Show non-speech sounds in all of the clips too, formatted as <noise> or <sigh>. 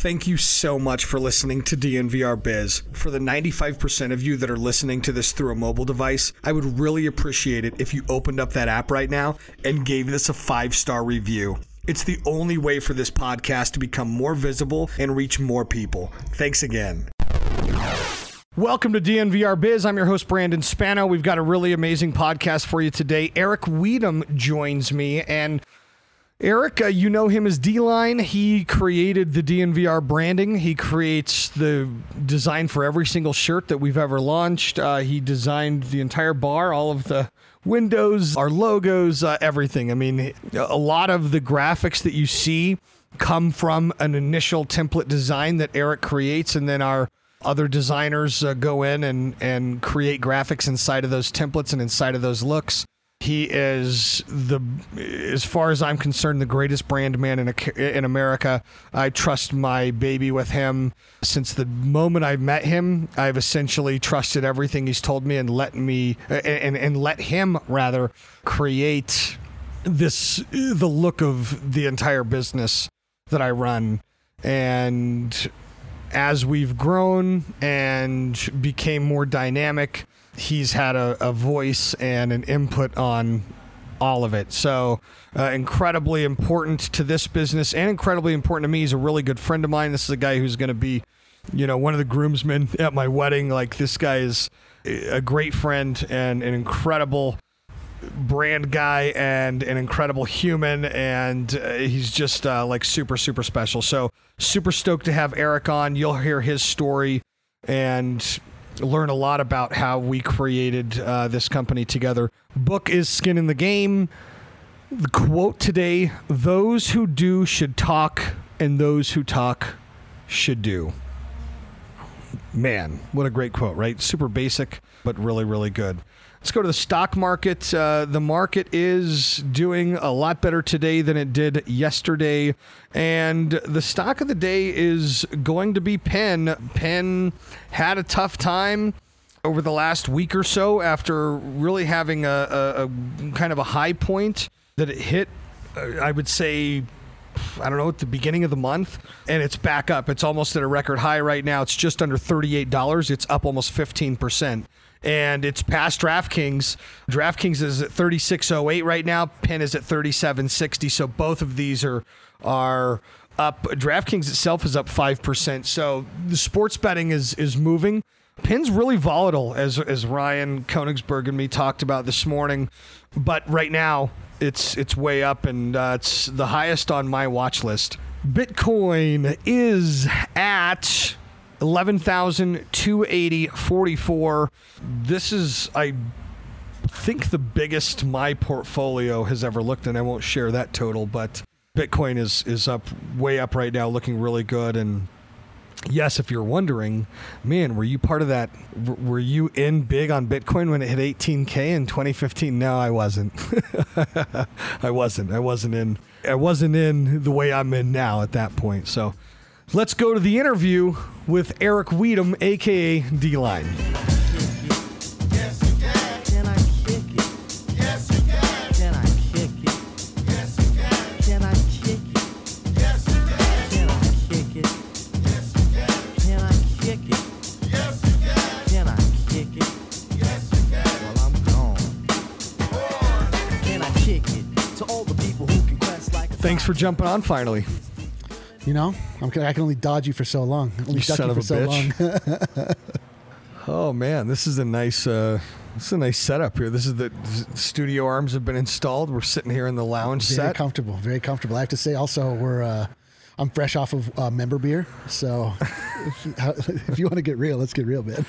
Thank you so much for listening to DNVR Biz. For the 95% of you that are listening to this through a mobile device, I would really appreciate it if you opened up that app right now and gave this a five star review. It's the only way for this podcast to become more visible and reach more people. Thanks again. Welcome to DNVR Biz. I'm your host, Brandon Spano. We've got a really amazing podcast for you today. Eric Weedham joins me, and Eric, uh, you know him as D Line. He created the DNVR branding. He creates the design for every single shirt that we've ever launched. Uh, he designed the entire bar, all of the windows, our logos, uh, everything. I mean, a lot of the graphics that you see come from an initial template design that Eric creates, and then our other designers uh, go in and, and create graphics inside of those templates and inside of those looks. He is the, as far as I'm concerned, the greatest brand man in a, in America. I trust my baby with him since the moment I've met him. I've essentially trusted everything he's told me and let me and and let him rather create this the look of the entire business that I run and as we've grown and became more dynamic he's had a, a voice and an input on all of it. So, uh, incredibly important to this business and incredibly important to me. He's a really good friend of mine. This is a guy who's going to be, you know, one of the groomsmen <laughs> at my wedding. Like, this guy is a great friend and an incredible brand guy and an incredible human. And uh, he's just uh, like super, super special. So, super stoked to have Eric on. You'll hear his story. And learn a lot about how we created uh, this company together. Book is Skin in the Game. The quote today those who do should talk, and those who talk should do. Man, what a great quote, right? Super basic, but really, really good. Let's go to the stock market. Uh, the market is doing a lot better today than it did yesterday. And the stock of the day is going to be Penn. Penn had a tough time over the last week or so after really having a, a, a kind of a high point that it hit, uh, I would say, I don't know, at the beginning of the month, and it's back up. It's almost at a record high right now. It's just under $38. It's up almost 15% and it's past DraftKings. DraftKings is at 3608 right now. Penn is at 3760. So both of these are are up. DraftKings itself is up five percent. So the sports betting is is moving. Penn's really volatile, as as Ryan Koenigsberg and me talked about this morning. But right now, it's it's way up, and uh, it's the highest on my watch list. Bitcoin is at 11,280.44. This is, I think, the biggest my portfolio has ever looked, and I won't share that total, but Bitcoin is, is up, way up right now, looking really good. And yes, if you're wondering, man, were you part of that? Were you in big on Bitcoin when it hit 18K in 2015? No, I wasn't. <laughs> I wasn't. I wasn't in. I wasn't in the way I'm in now at that point. So, Let's go to the interview with Eric Weedham, aka D Line. Can I kick it? Can I kick it? Yes, I can. Can I kick it? Yes, I can. Can I kick it? Yes, you can while I'm gone. Can I kick it? Thanks for jumping on finally. You know, I'm, I can only dodge you for so long. Only you son of a so bitch. <laughs> oh man, this is a nice. Uh, this is a nice setup here. This is the studio arms have been installed. We're sitting here in the lounge very set. comfortable, very comfortable. I have to say, also, we're uh, I'm fresh off of uh, member beer, so if, if, you want to get real, let's get real, man.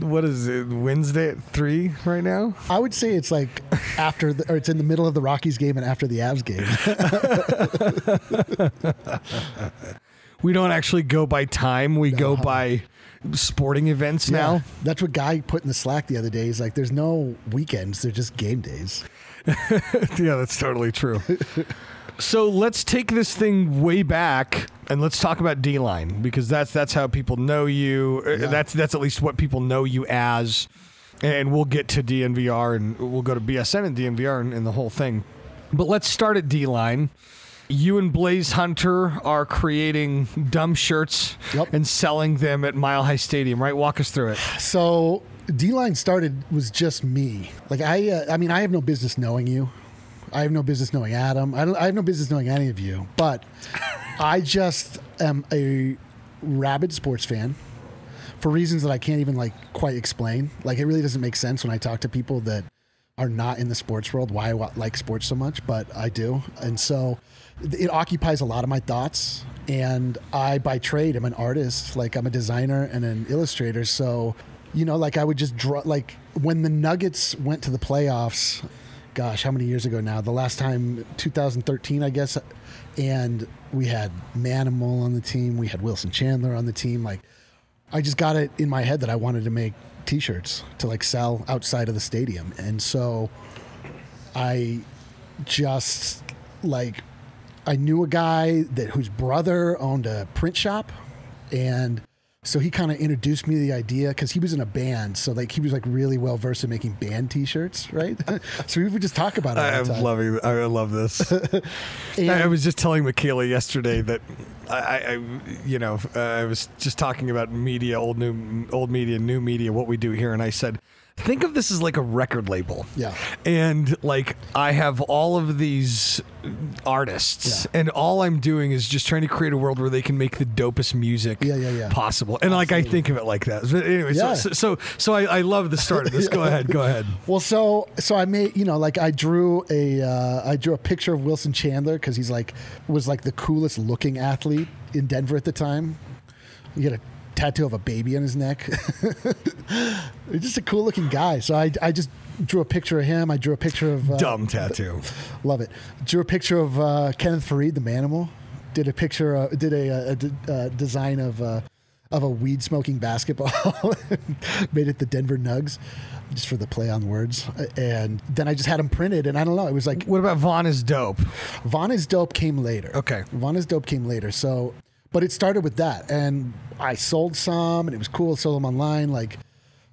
what is it? Wednesday at three right now? I would say it's like after, the, or it's in the middle of the Rockies game and after the Avs game. <laughs> we don't actually go by time; we no. go by sporting events yeah, now. That's what Guy put in the Slack the other day. He's like, "There's no weekends; they're just game days." <laughs> yeah, that's totally true. So let's take this thing way back and let's talk about D line because that's that's how people know you. Uh, yeah. That's that's at least what people know you as. And we'll get to DNVR and we'll go to BSN and DNVR and, and the whole thing. But let's start at D line. you and Blaze Hunter are creating dumb shirts Yep. and selling them at Mile High Stadium, right? Walk us through it. So D line started was just me. Like I, uh, I mean, I have no business knowing you. I have no business knowing Adam. I, I have no business knowing any of you. But I just am a rabid sports fan for reasons that I can't even like quite explain. Like it really doesn't make sense when I talk to people that are not in the sports world why I like sports so much, but I do. And so it occupies a lot of my thoughts. And I, by trade, am an artist. Like I'm a designer and an illustrator. So, you know, like I would just draw, like when the Nuggets went to the playoffs, gosh, how many years ago now? The last time, 2013, I guess. And we had Manimal on the team. We had Wilson Chandler on the team. Like, I just got it in my head that I wanted to make T-shirts to like sell outside of the stadium, and so I just like I knew a guy that whose brother owned a print shop, and so he kind of introduced me to the idea because he was in a band, so like he was like really well versed in making band T-shirts, right? <laughs> so we would just talk about it. all I'm the time. loving. I love this. <laughs> I was just telling Michaela yesterday that I, I I- you know, uh, I was just talking about media, old new, old media, new media, what we do here, and I said, think of this as like a record label. Yeah. And like I have all of these artists, Yeah. and all I'm doing is just trying to create a world where they can make the dopest music Yeah, yeah, yeah. possible. And like I think of it like that. But anyway, Yeah. so, so so I, I love the start of this. <laughs> Go ahead. Go ahead. Well, so so I made you know like I drew a uh, I drew a picture of Wilson Chandler because he's like was like the coolest looking athlete in Denver at the time. He had a tattoo of a baby on his neck. <laughs> He's just a cool looking guy. So I I just drew a picture of him. I drew a picture of uh, Dumb tattoo. <laughs> Love it. Drew a picture of uh, Kenneth Faried, the manimal. Did a picture. Uh, did a uh, design of uh, of a weed smoking basketball. <laughs> Made it the Denver Nugs, just for the play on words. And then I just had them printed, and I don't know. It was like What about Von is dope? Von is dope came later. Okay. Von is dope came later. So, but it started with that, and I sold some, and it was cool. Sold them online, like.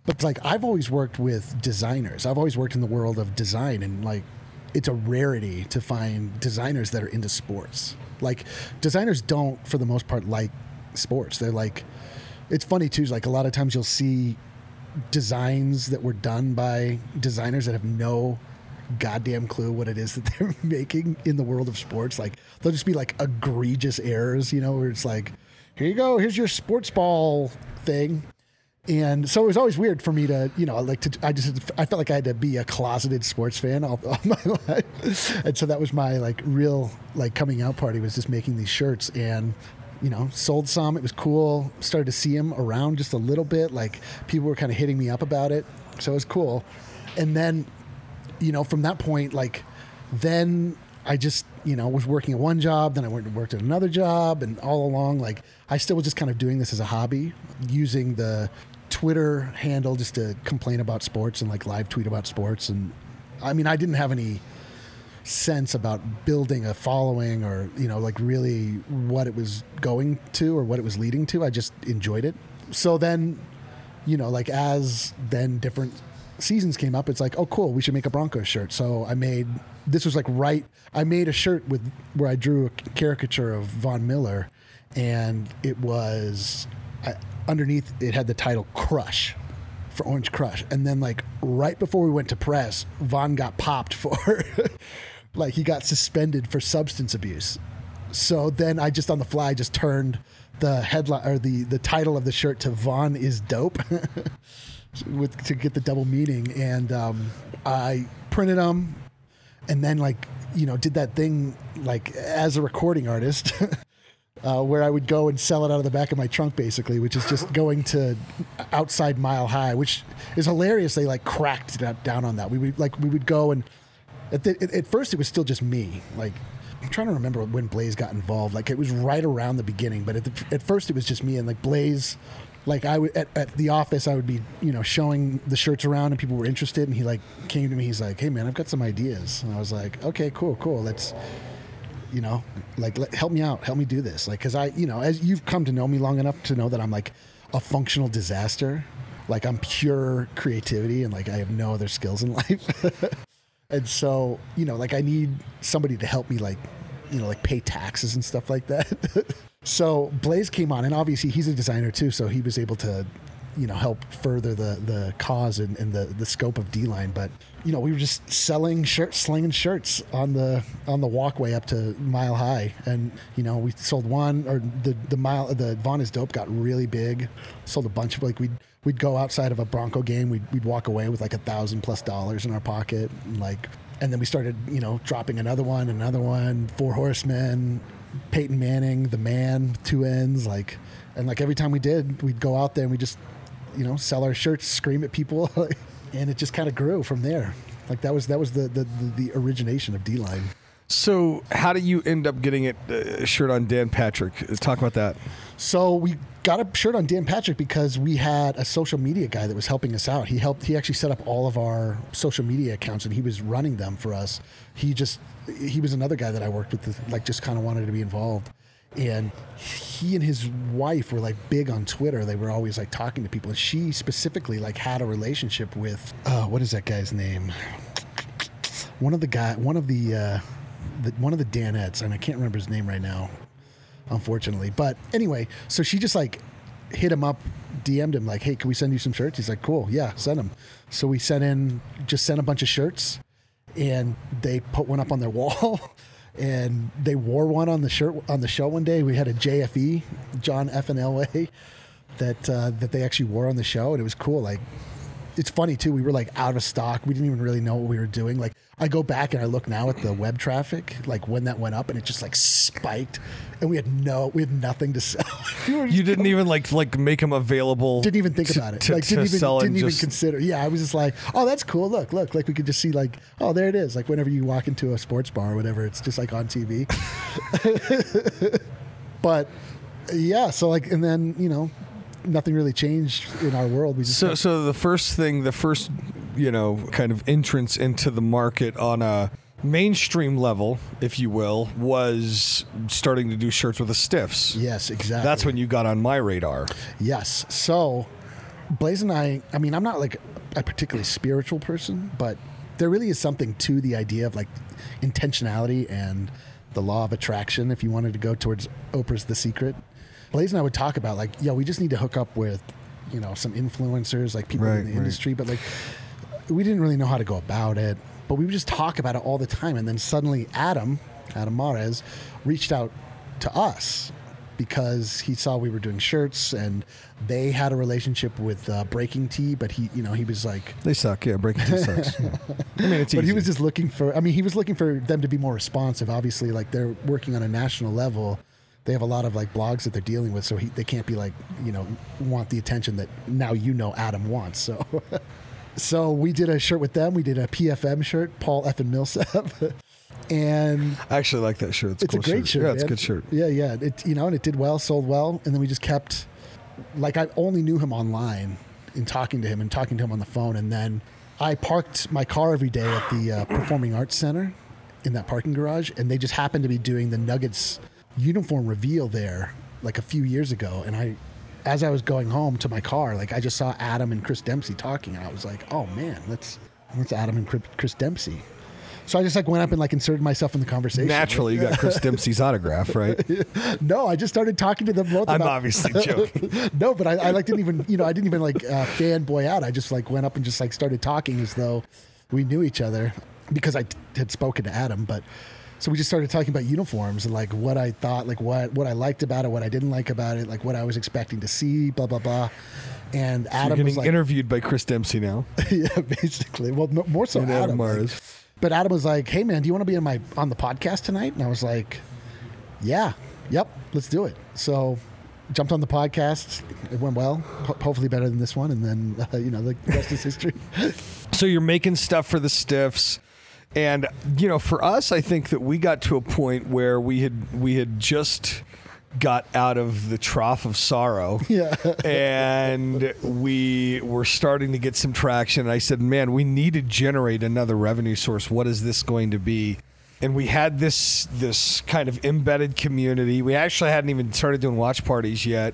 But like I've always worked with designers. I've always worked in the world of design, and like it's a rarity to find designers that are into sports. Like designers don't, for the most part, like sports. They're like, it's funny too. Like a lot of times you'll see designs that were done by designers that have no goddamn clue what it is that <laughs> they're making in the world of sports. Like they'll just be like egregious errors, you know, where it's like, here you go, here's your sports ball thing. And so it was always weird for me to, you know, like to, I just, I felt like I had to be a closeted sports fan all, all <laughs> my life. And so that was my like real, like coming out party was just making these shirts and, you know, sold some. It was cool. Started to see them around just a little bit. Like people were kind of hitting me up about it. So it was cool. And then, you know, from that point, like, then I just, you know, was working at one job, then I went and worked at another job, and all along, like, I still was just kind of doing this as a hobby, using the Twitter handle just to complain about sports and like live tweet about sports. And I mean, I didn't have any sense about building a following or, you know, like really what it was going to or what it was leading to. I just enjoyed it. So then, you know, like as then different seasons came up, it's like, oh, cool, we should make a Broncos shirt. So I made this was like right. I made a shirt with where I drew a caricature of Von Miller, and it was I, underneath. It had the title Crush for Orange Crush, and then like right before we went to press, Von got popped for <laughs> like he got suspended for substance abuse. So then I just on the fly just turned the headline or the the title of the shirt to Von is dope. <laughs> with to get the double meaning and um, I printed them and then like you know did that thing like as a recording artist <laughs> uh, where I would go and sell it out of the back of my trunk basically which is just going to outside mile high which is hilarious they like cracked down on that we would like we would go and at, the, at, first it was still just me like I'm trying to remember when Blaze got involved. Like it was right around the beginning, but at, the, at first it was just me and like Blaze. Like I would at, at the office, I would be you know showing the shirts around and people were interested. And he like came to me. He's like, "Hey man, I've got some ideas." And I was like, "Okay, cool, cool. Let's." You know, like let, help me out, help me do this. Like, cause I, you know, as you've come to know me long enough to know that I'm like a functional disaster. Like I'm pure creativity and like I have no other skills in <laughs> life. And so, you know, like I need somebody to help me like you know, like pay taxes and stuff like that. <laughs> so Blaze came on, and obviously he's a designer too, so he was able to, you know, help further the the cause and, and the the scope of D line. But you know, we were just selling shirts, slinging shirts on the on the walkway up to Mile High, and you know, we sold one or the the mile the Von is dope got really big. Sold a bunch of like we'd we'd go outside of a Bronco game, we'd we'd walk away with like a thousand plus dollars in our pocket, and like and then we started, you know, dropping another one, another one, Four Horsemen, Peyton Manning, the man, two ends, like, and like every time we did, we'd go out there and we just, you know, sell our shirts, scream at people, <laughs> and it just kind of grew from there. Like that was that was the the, the, origination of D line. So, how do you end up getting it uh, shirt on Dan Patrick? Talk about that. So we got a shirt on Dan Patrick because we had a social media guy that was helping us out. He helped. He actually set up all of our social media accounts, and he was running them for us. He just he was another guy that I worked with, that, like just kind of wanted to be involved. And he and his wife were like big on Twitter. They were always like talking to people. And she specifically like had a relationship with uh, what is that guy's name? One of the guy, one of the, uh, the one of the Danettes, and I can't remember his name right now unfortunately. But anyway, so she just like hit him up, DM'd him like, "Hey, can we send you some shirts?" He's like, "Cool, yeah, send them." So we sent in, just sent a bunch of shirts, and they put one up on their <laughs> wall. And they wore one on the shirt on the show one day. We had a JFE, John F and LA, that uh, that they actually wore on the show, and it was cool. Like it's funny too. We were like out of stock. We didn't even really know what we were doing. Like I go back and I look now at the web traffic, like when that went up, and it just like spiked, and we had no, we had nothing to sell. <laughs> you didn't even like like make them available. Didn't even think to, about it. To, like didn't even sell didn't even consider. Yeah, I was just like, oh, that's cool. Look, look, like we could just see like, oh, there it is. Like whenever you walk into a sports bar or whatever, it's just like on TV. <laughs> but yeah, so like, and then you know, nothing really changed in our world. We just So, so the first thing, the first, you know, kind of entrance into the market on a mainstream level, if you will, was starting to do shirts with the stiffs. yes, exactly. That's when you got on my radar. Yes. So, Blaze and I, I mean, I'm not like a particularly spiritual person, but there really is something to the idea of like intentionality and the law of attraction if you wanted to go towards Oprah's The Secret. Blaze and I would talk about like, yeah, we just need to hook up with, you know, some influencers, like people Right, in the right. industry, but like, we didn't really know how to go about it. But we would just talk about it all the time. And then suddenly Adam, Adam Mares, reached out to us because he saw we were doing shirts and they had a relationship with uh, BreakingT, but he, you know, he was like, They suck. Yeah, BreakingT sucks. Yeah. <laughs> I mean, it's but easy. he was just looking for. I mean, he was looking for them to be more responsive. Obviously, like they're working on a national level. They have a lot of like blogs that they're dealing with, so he, they can't be like you know want the attention that now you know Adam wants. So, <laughs> so we did a shirt with them. We did a PFM shirt, Paul F and Millsap, <laughs> and I actually like that shirt. It's, it's cool a great shirt. Yeah, it's a good shirt. Yeah, yeah. It you know, and it did well, sold well, and then we just kept like I only knew him online in talking to him and talking to him on the phone, and then I parked my car every day at the uh, Performing Arts Center in that parking garage, and they just happened to be doing the Nuggets uniform reveal there like a few years ago, and I. As I was going home to my car, like I just saw Adam and Chris Dempsey talking, and I was like, "Oh man, that's that's Adam and Chris- Chris Dempsey." So I just like went up and like inserted myself in the conversation. Naturally, you got Chris <laughs> Dempsey's autograph, right? <laughs> No, I just started talking to them both. I'm about- obviously <laughs> joking. no, but I, I like didn't even you know I didn't even like uh, fanboy out. I just like went up and just like started talking as though we knew each other because I t- had spoken to Adam. But so we just started talking about uniforms and like what I thought, like what what I liked about it, what I didn't like about it, like what I was expecting to see, blah blah blah. And You're Adam was like, interviewed by Chris Dempsey now. <laughs> yeah, basically. Well, more so And Adam. Adam like- but Adam was like, "Hey, man, do you want to be on my on the podcast tonight?" And I was like, "Yeah, yep, let's do it." So, jumped on the podcast. It went well. Ho- hopefully, better than this one. And then, uh, <laughs> you know, the rest is history. <laughs> So you're making stuff for the stiffs. And you know, for us, I think that we got to a point where we had we had just got out of the trough of sorrow. <laughs> Yeah. and we were starting to get some traction. And I said, "Man, we need to generate another revenue source. What is this going to be?" And we had this this kind of embedded community. We actually hadn't even started doing watch parties yet.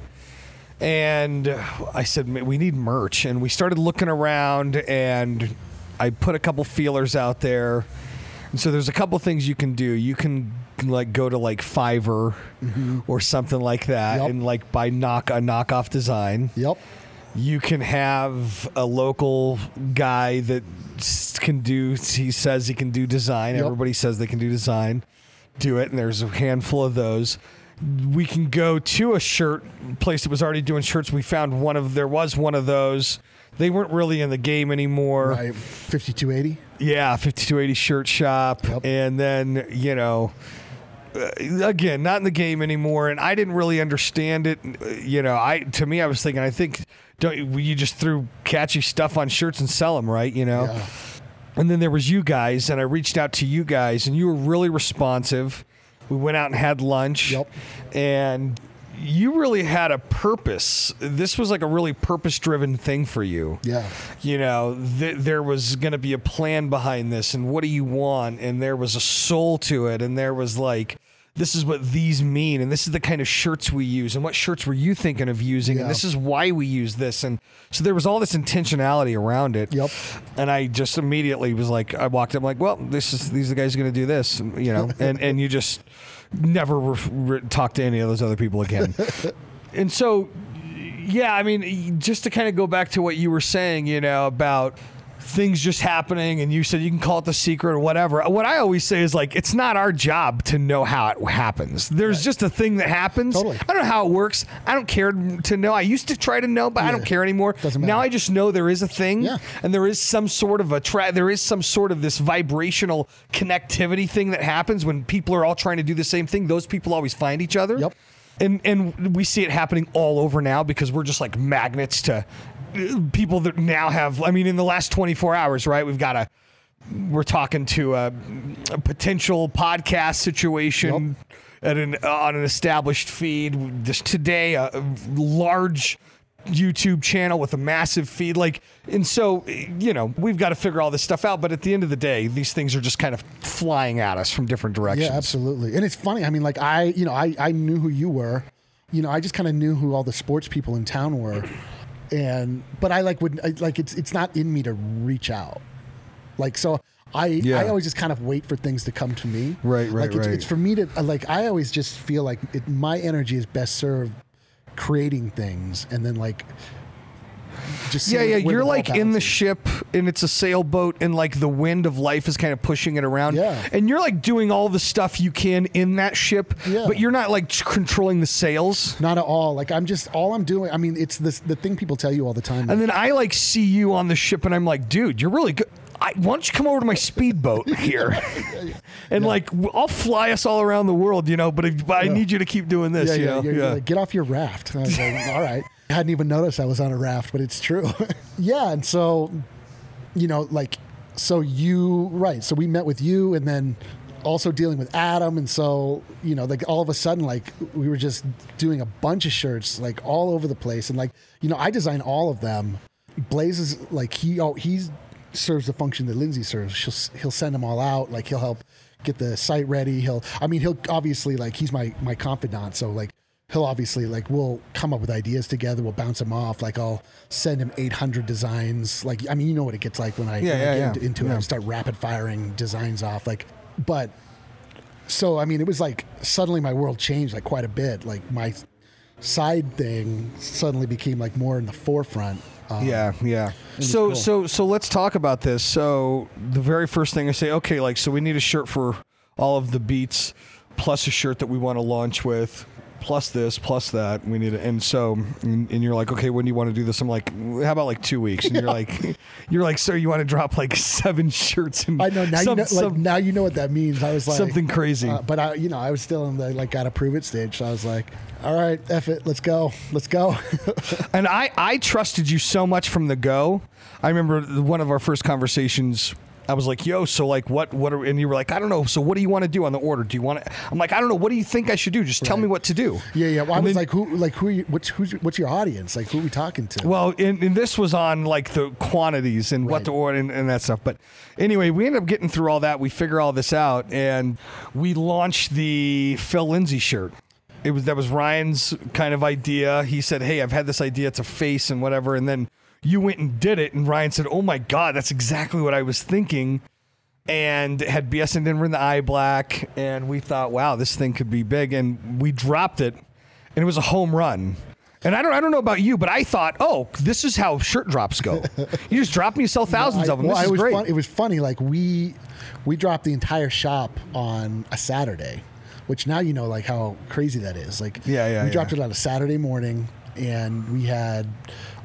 And I said, we need merch. And we started looking around, and I put a couple feelers out there. And so there's a couple things you can do. You can like go to like Fiverr mm-hmm. or something like that Yep. and like buy knock a knockoff design. Yep. You can have a local guy that can do. He says he can do design. Yep. Everybody says they can do design. Do it, and there's a handful of those. We can go to a shirt place that was already doing shirts. We found one of there was one of those. They weren't really in the game anymore. Right. 5280. Yeah, 5280 shirt shop. Yep. And then, you know, uh, again, not in the game anymore. And I didn't really understand it. You know, I to me, I was thinking, I think, don't you- you just threw catchy stuff on shirts and sell them, right? You know? Yeah. And then there was you guys, and I reached out to you guys, and you were really responsive. We went out and had lunch. Yep. And you really had a purpose. This was like a really purpose driven thing for you Yeah. you know, th- there was going to be a plan behind this, and what do you want? And there was a soul to it, and there was like, this is what these mean, and this is the kind of shirts we use, and what shirts were you thinking of using, and this is why we use this, and so there was all this intentionality around it. Yep. And I just immediately was like, I walked up, like, well, this is these are the guys going to do this, and, you know, <laughs> and and you just never re- re- talk to any of those other people again. <laughs> and so yeah, I mean, just to kind of go back to what you were saying, you know, about things just happening, and you said you can call it the secret or whatever. What I always say is like, it's not our job to know how it happens. There's just a thing that happens. Totally. I don't know how it works. I don't care to know. I used to try to know, but I don't care anymore. Doesn't matter. Now. I just know there is a thing, Yeah. and there is some sort of a tra- there is some sort of this vibrational connectivity thing that happens when people are all trying to do the same thing. Those people always find each other. Yep. And and we see it happening all over now because we're just like magnets to people that now have. I mean, in the last 24 hours, right? We've got a. We're talking to a, a potential podcast situation at an on an established feed. Just today, a, a large YouTube channel with a massive feed. Like, and so you know, we've got to figure all this stuff out. But at the end of the day, these things are just kind of flying at us from different directions. Yeah, absolutely. And it's funny. I mean, like I, you know, I, I knew who you were. You know, I just kind of knew who all the sports people in town were, and but I like would I, like it's it's not in me to reach out. Like so, I Yeah. I always just kind of wait for things to come to me. Right, right, like it's, right. it's for me to uh, like I always just feel like it, my energy is best served creating things, and then like. Just Yeah, yeah. You're like in the ship and it's a sailboat and like the wind of life is kind of pushing it around. Yeah. And you're like doing all the stuff you can in that ship, Yeah. but you're not like controlling the sails. Not at all. Like I'm just all I'm doing. I mean, it's this the thing people tell you all the time. And then I like see you on the ship and I'm like, dude, you're really good. I, why don't you come over to my speedboat <laughs> here, and like I'll fly us all around the world, you know. But, if, but I need you to keep doing this, yeah, you yeah, know. like, get off your raft. And I was like, all right. I hadn't even noticed I was on a raft, but it's true. <laughs> yeah, and so, you know, like, so you right. So we met with you, and then also dealing with Adam, and so you know, like all of a sudden, like we were just doing a bunch of shirts, like all over the place, and like you know, I design all of them. Blaze is like he oh he's serves the function that Lindsay serves. She'll he'll send them all out. Like he'll help get the site ready. He'll I mean he'll obviously like he's my my confidant. So like he'll obviously like we'll come up with ideas together. We'll bounce them off. Like I'll send him 800 designs. Like I mean you know what it gets like when I, Yeah, when I get yeah. into, into it Yeah. and start rapid firing designs off. Like but so I mean it was like suddenly my world changed like quite a bit. Like my side thing suddenly became like more in the forefront. Um, Yeah, yeah. So cool. so so let's talk about this. So the very first thing I say, okay, like so we need a shirt for all of the beats, plus a shirt that we want to launch with, plus this, plus that. We need it, and so and, and you're like, okay, when do you want to do this? I'm like, how about like two weeks? And you're <laughs> like, you're like, sir, you want to drop like seven shirts and I know now. some- you know, some- like now you know what that means. I was like something crazy. uh, but I, you know, I was still in the like gotta prove it stage. So I was like, all right, F it, let's go, let's go. <laughs> And I, I trusted you so much from the go. I remember one of our first conversations. I was like, "Yo, so like, what, what?" Are, and you were like, "I don't know. So what do you want to do on the order? Do you want to?" I'm like, "I don't know. What do you think I should do? Just tell me what to do." yeah, yeah. Well, I And was then- like, who, like who? Are you, what's who's what's your audience? Like who are we talking to? Well, and, and this was on like the quantities and what Right. to order and, and that stuff. But anyway, we ended up getting through all that. We figure all this out, and we launched the Phil Lindsay shirt. It was that was Ryan's kind of idea. He said, "Hey, I've had this idea. It's a face and whatever." And then you went and did it, and Ryan said, "Oh my god, that's exactly what I was thinking." and had BSN Denver in the eye black, and we thought, wow, this thing could be big, and we dropped it, and it was a home run. And I don't, I don't know about you, but I thought, oh, this is how shirt drops go. <laughs> you just drop them, you sell thousands I- of them. well, this it was great. Fun, it was funny. Like we we dropped the entire shop on a Saturday, which now you know like how crazy that is. Like Yeah, yeah, we yeah. dropped it on a Saturday morning, and we had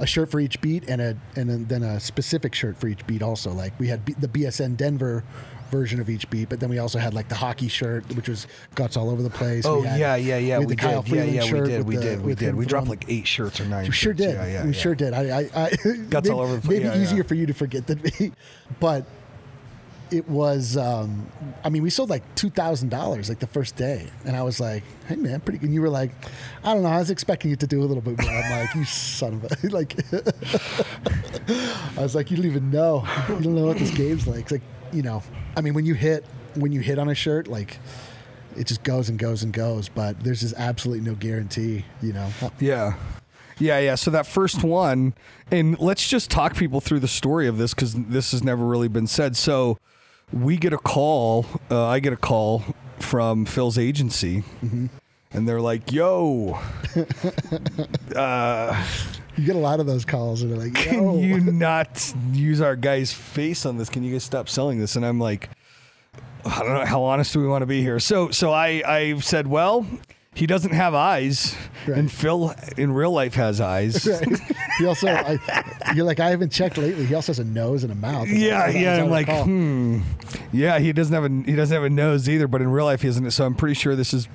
a shirt for each beat and a and then- a specific shirt for each beat. Also, like we had B, the BSN Denver version of each beat, but then we also had like the hockey shirt, which was guts all over the place. Oh had- yeah, yeah, yeah. We, We, the did. Yeah, yeah, we did. We the- did. We did. We dropped like eight shirts or nine. we sure shirts. did. Yeah, yeah, we yeah. sure did. I, I, I Guts maybe, all over- <laughs> Maybe yeah, yeah. easier for you to forget than me, <laughs> but it was. Um, I mean, we sold like two thousand dollars like the first day, and I was like, "Hey man, pretty." good. And you were like, "I don't know. I was expecting you to do a little bit more." I'm like, "You son of a <laughs> like." I was like, "You don't even know. You don't know what this game's like." It's like you know. I mean, when you hit when you hit on a shirt, like. It just goes and goes and goes, but there's just absolutely no guarantee, you know. Yeah. Yeah, yeah. So that first one, and let's just talk people through the story of this because this has never really been said. So we get a call, uh, I get a call from Phil's agency, and they're like, yo, <laughs> You get a lot of those calls, and they're like, can you <laughs> not use our guy's face on this? Can you guys stop selling this? And I'm like, I don't know how honest do we want to be here. So so I I said, well, he doesn't have eyes, Right. and Phil in real life has eyes. <laughs> Right. He also, I, you're like, I haven't checked lately. He also has a nose and a mouth. Yeah, As yeah. I'm like, hmm. Yeah, he doesn't have a he doesn't have a nose either, but in real life he isn't. So I'm pretty sure this is.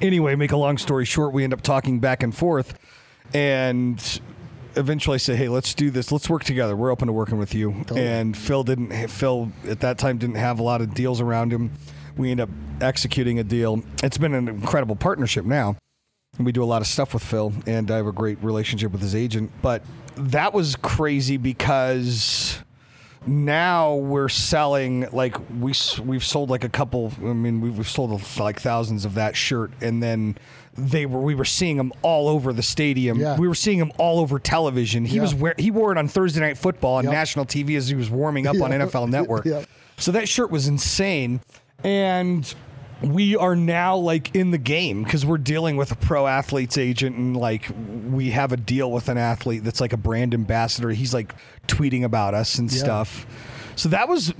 Anyway, make a long story short, we end up talking back and forth, and eventually I say, "Hey, let's do this. Let's work together. We're open to working with you." Totally. And Phil didn't. Phil at that time didn't have a lot of deals around him. We end up executing a deal. It's been an incredible partnership now. We do a lot of stuff with Phil, and I have a great relationship with his agent. But that was crazy because now we're selling like we we've sold like a couple. I mean, we've, we've sold like thousands of that shirt, and then they were we were seeing them all over the stadium. Yeah. We were seeing him all over television. He Yeah. was wear, he wore it on Thursday Night Football on Yep. national TV as he was warming up on <laughs> NFL Network. <laughs> Yep. So that shirt was insane. And we are now like in the game because we're dealing with a pro athlete's agent and like we have a deal with an athlete that's like a brand ambassador. He's like tweeting about us and Yeah. stuff. So that was,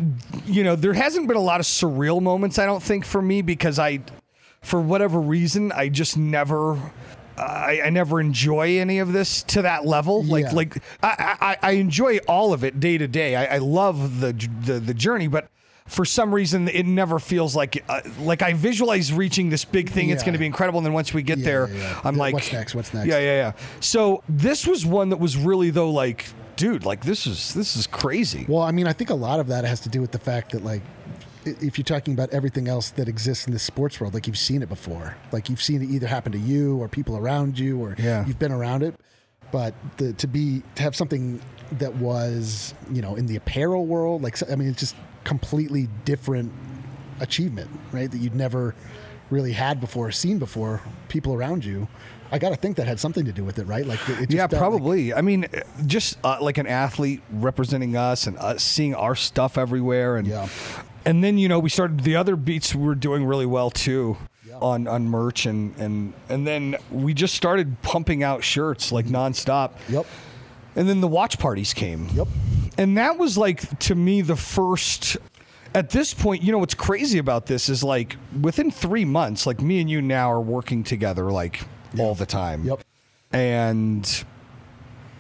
you know, there hasn't been a lot of surreal moments, I don't think, for me because I, for whatever reason, I just never. I, I never enjoy any of this to that level. Like, Yeah. like I, I, I enjoy all of it day to day. I, I love the, the the journey, but for some reason, it never feels like uh, like I visualize reaching this big thing. It's going to be incredible, and then once we get Yeah, there, yeah, yeah. I'm Yeah, like, what's next? What's next? Yeah, yeah, yeah. So this was one that was really though, like, dude, like this is this is crazy. Well, I mean, I think a lot of that has to do with the fact that, like, if you're talking about everything else that exists in the sports world, like you've seen it before, like you've seen it either happen to you or people around you, or Yeah. you've been around it. But the, to be to have something that was, you know, in the apparel world, like I mean, it's just completely different achievement, right? That you'd never really had before, seen before. People around you, I got to think that had something to do with it, right? Like, it just, yeah, uh, like- probably. I mean, just uh, like an athlete representing us and us seeing our stuff everywhere, and Yeah. and then you know we started the other beats were doing really well too. On on merch and and and then we just started pumping out shirts like nonstop. Yep. And then the watch parties came. Yep. And that was like to me the first at this point, you know what's crazy about this is like within 3 months like me and you now are working together like all the time. Yep. And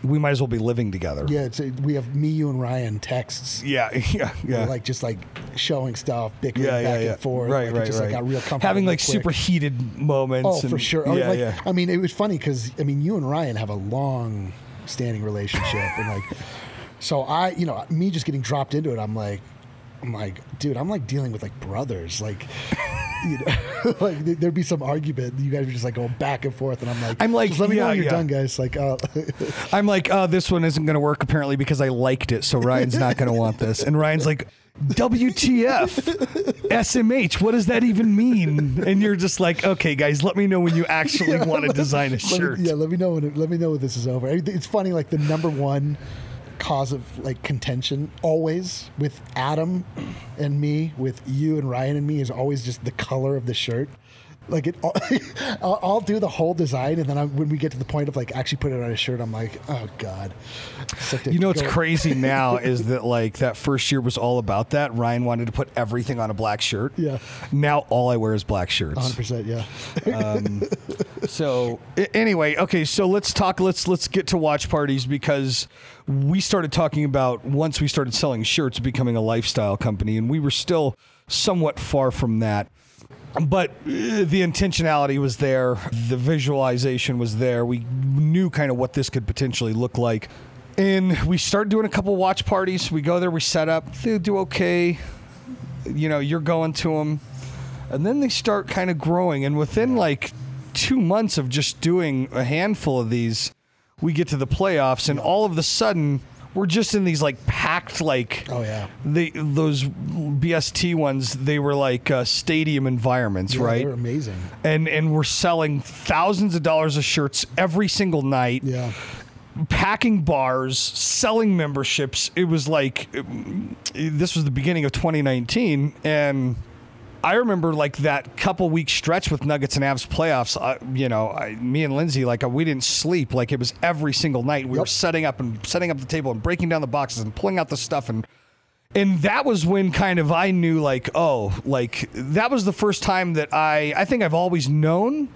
we might as well be living together. Yeah, it's we have me, you, and Ryan texts. Yeah, <laughs> yeah, yeah. like just like showing stuff, bickering yeah, yeah, back yeah. and forth. Right, like, right, just right. like got real comfortable. Having like quick. super heated moments. Oh, for sure. Oh, Yeah, like, yeah. I mean, it was funny because I mean, you and Ryan have a long standing relationship, and like, so I, you know, me just getting dropped into it, I'm like, I'm like, dude, I'm like dealing with like brothers, like. <laughs> You know, <laughs> like there- there'd be some argument. You guys were just like going back and forth, and I'm like, I'm like, let me know when you're yeah. done, guys. Like, uh, <laughs> I'm like, oh, this one isn't going to work apparently because I liked it. So Ryan's not going to want this. And Ryan's like, WTF, SMH, what does that even mean? And you're just like, okay, guys, let me know when you actually want to design a Let me- shirt. yeah, let me know when it, let me know when this is over. It's funny, like the number one cause of like contention always with Adam and me, with you and Ryan and me is always just the color of the shirt. Like it, <laughs> I'll, I'll do the whole design, and then I, when we get to the point of like actually putting it on a shirt, I'm like, oh god. You know what's go- crazy <laughs> now is that like that first year was all about that. Ryan wanted to put everything on a black shirt. Yeah. Now all I wear is black shirts. 100%, yeah. Um, <laughs> so anyway, okay, so let's talk. Let's let's get to watch parties because we started talking about once we started selling shirts, becoming a lifestyle company, and we were still somewhat far from that. But uh, the intentionality was there, the visualization was there. We knew kind of what this could potentially look like. And we started doing a couple watch parties. We go there, we set up, they do okay. You know, you're going to them and then they start kind of growing and within like two months of just doing a handful of these we get to the playoffs and all of a sudden we're just in these like packed like Oh, yeah. they those bst ones they were like uh, stadium environments Yeah, right They're amazing. and and we're selling thousands of dollars of shirts every single night Yeah. packing bars, selling memberships. It was like um, this was the beginning of 2019, and I remember like that couple week stretch with Nuggets and Avs playoffs. I, you know, I, me and Lindsay like uh, we didn't sleep. Like it was every single night. We were setting up and setting up the table and breaking down the boxes and pulling out the stuff and. And that was when kind of I knew like oh like that was the first time that I I think I've always known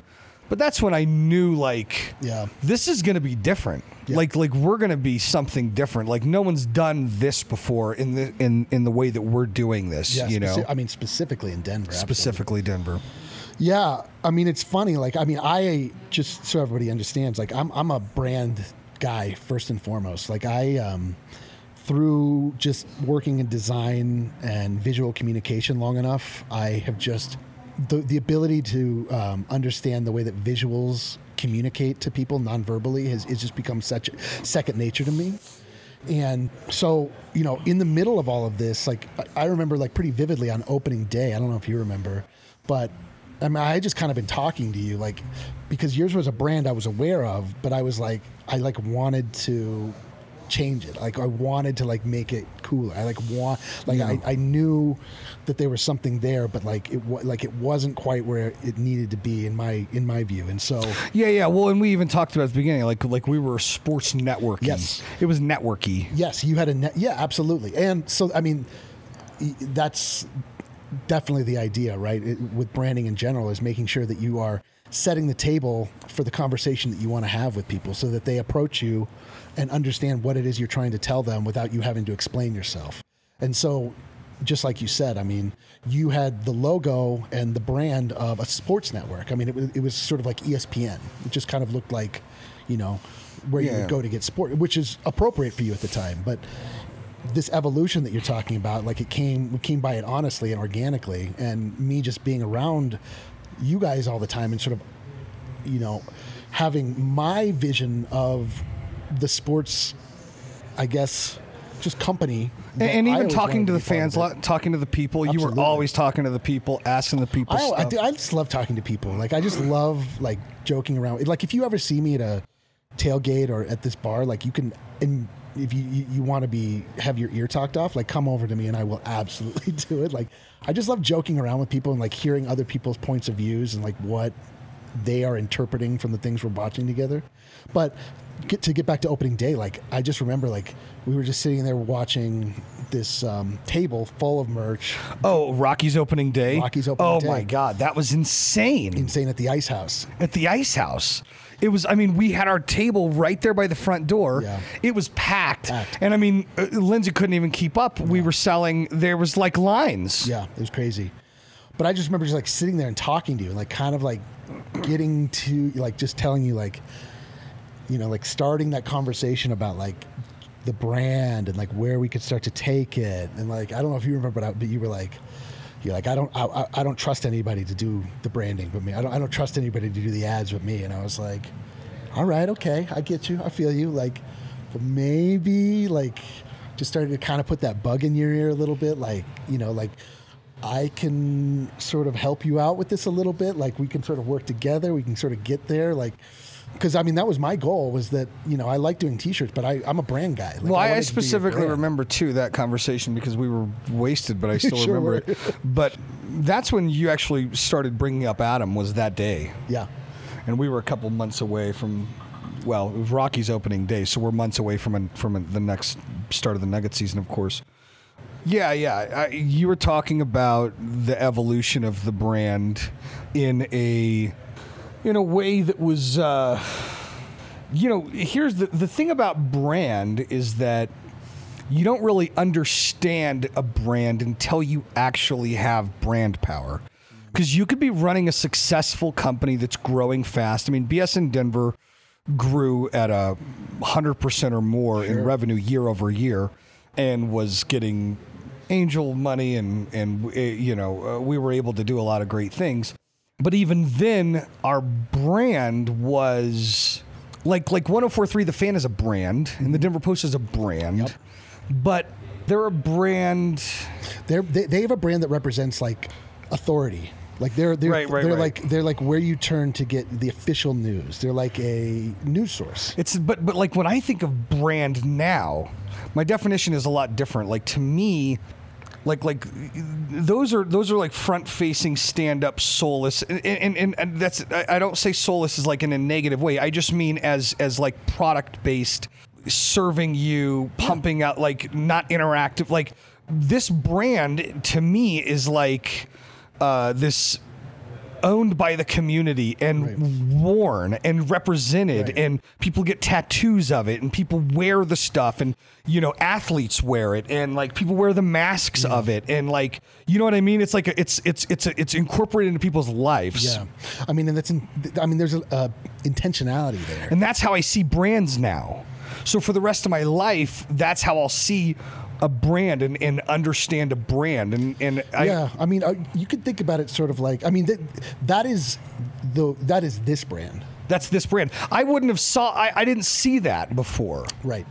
but that's when I knew like Yeah. this is going to be different. Yeah. Like like we're going to be something different. Like no one's done this before in the in in the way that we're doing this, Yeah. you know. I mean, specifically in Denver. absolutely. Specifically Denver. Yeah, I mean it's funny. Like, I mean, I just so everybody understands. Like, I'm I'm a brand guy first and foremost. Like, I um, through just working in design and visual communication long enough, I have just the the ability to um, understand the way that visuals communicate to people non-verbally has, has just become such second nature to me. And so, you know, in the middle of all of this, like I remember like pretty vividly on opening day. I don't know if you remember, but I mean, I just kind of been talking to you like because yours was a brand I was aware of, but I was like, I like wanted to change it. Like I wanted to like make it cooler. I like want like I, I knew that there was something there, but like it wa- like it wasn't quite where it needed to be in my in my view. And so Yeah, yeah. Well, and we even talked about at the beginning like like we were sports networking. Yes. It was networky. Yes, you had a net. Yeah, absolutely. And so, I mean, that's definitely the idea, right? It, with branding in general, is making sure that you are setting the table for the conversation that you want to have with people so that they approach you and understand what it is you're trying to tell them without you having to explain yourself. And so, just like you said, I mean, you had the logo and the brand of a sports network. I mean, it was, it was sort of like ESPN. It just kind of looked like, you know, where you would go to get sport, which is appropriate for you at the time. But this evolution that you're talking about, like it came, we came by it honestly and organically, and me just being around you guys all the time and sort of, you know, having my vision of the sports, I guess, just company. And, and even talking to the be part of fans, lo- talking to the people, you were always talking to the people, asking the people I, I, do- I just love talking to people. Like I just love like joking around. Like if you ever see me at a tailgate or at this bar, like you can, and if you you, you want to be have your ear talked off, like come over to me and I will <laughs> absolutely do it. Like I just love joking around with people and like hearing other people's points of views and like what they are interpreting from the things we're watching together. But get to get back to opening day, like I just remember like we were just sitting there watching this um, table full of merch, oh, Rockies opening day. Rockies opening oh day. my god, that was insane. insane at the ice house. at the ice house. It was, I mean, we had our table right there by the front door. Yeah. It was packed. Packed. And I mean, uh, Lindsay couldn't even keep up. We were selling, there was like lines. Yeah, it was crazy. But I just remember just like sitting there and talking to you and like kind of like getting to like just telling you like you know like starting that conversation about like the brand and like where we could start to take it and like I don't know if you remember but, you were like you're like I don't I, I- I don't trust anybody to do the branding but me I don't I don't trust anybody to do the ads with me and I was like all right okay I get you I feel you like but maybe like just started to kind of put that bug in your ear a little bit like you know like I can sort of help you out with this a little bit. Like we can sort of work together. We can sort of get there. Like because I mean that was my goal was that you know I like doing T-shirts, but I, I'm a brand guy. Like, Well, I, I to specifically brand. remember too that conversation because we were wasted, but I <laughs> still Sure remember were. it. But that's when you actually started bringing up Adam. Was that day? Yeah, and we were a couple months away from well it was Rockies opening day so we're months away from a, from a, the next start of the nugget season of course yeah yeah I, you were talking about the evolution of the brand in a in a way that was uh you know here's the the thing about brand is that you don't really understand a brand until you actually have brand power. Because you could be running a successful company that's growing fast. I mean, BSN Denver grew at a 100% or more in revenue year over year and was getting angel money and, and uh, you know, uh, we were able to do a lot of great things. But even then, our brand was like like 1043 the fan is a brand and the mm-hmm. Denver Post is a brand. Yep. But they're a brand they're they, they have a brand that represents like authority. Like they're they're Right, right, they're right. like they're like where you turn to get the official news. They're like a news source. It's but but like when I think of brand now, my definition is a lot different. Like to me, like like those are those are like front facing stand up soulless and, and, and, and that's I, I don't say soulless is like in a negative way. I just mean as as like product based serving you, pumping out like not interactive like this brand to me is like uh, this owned by the community and worn and represented Right. and people get tattoos of it and people wear the stuff and you know athletes wear it and like people wear the masks mm. of it and like you know what I mean? It's like a, it's it's it's a, it's incorporated into people's lives. Yeah, I mean, and that's in, I mean, there's a, a intentionality there. and that's how I see brands now. So for the rest of my life that's how I'll see a brand and, and understand a brand. And and I, yeah, I mean, uh, you could think about it sort of like I mean that that is the that is this brand, that's this brand. I wouldn't have saw I, I didn't see that before. Right?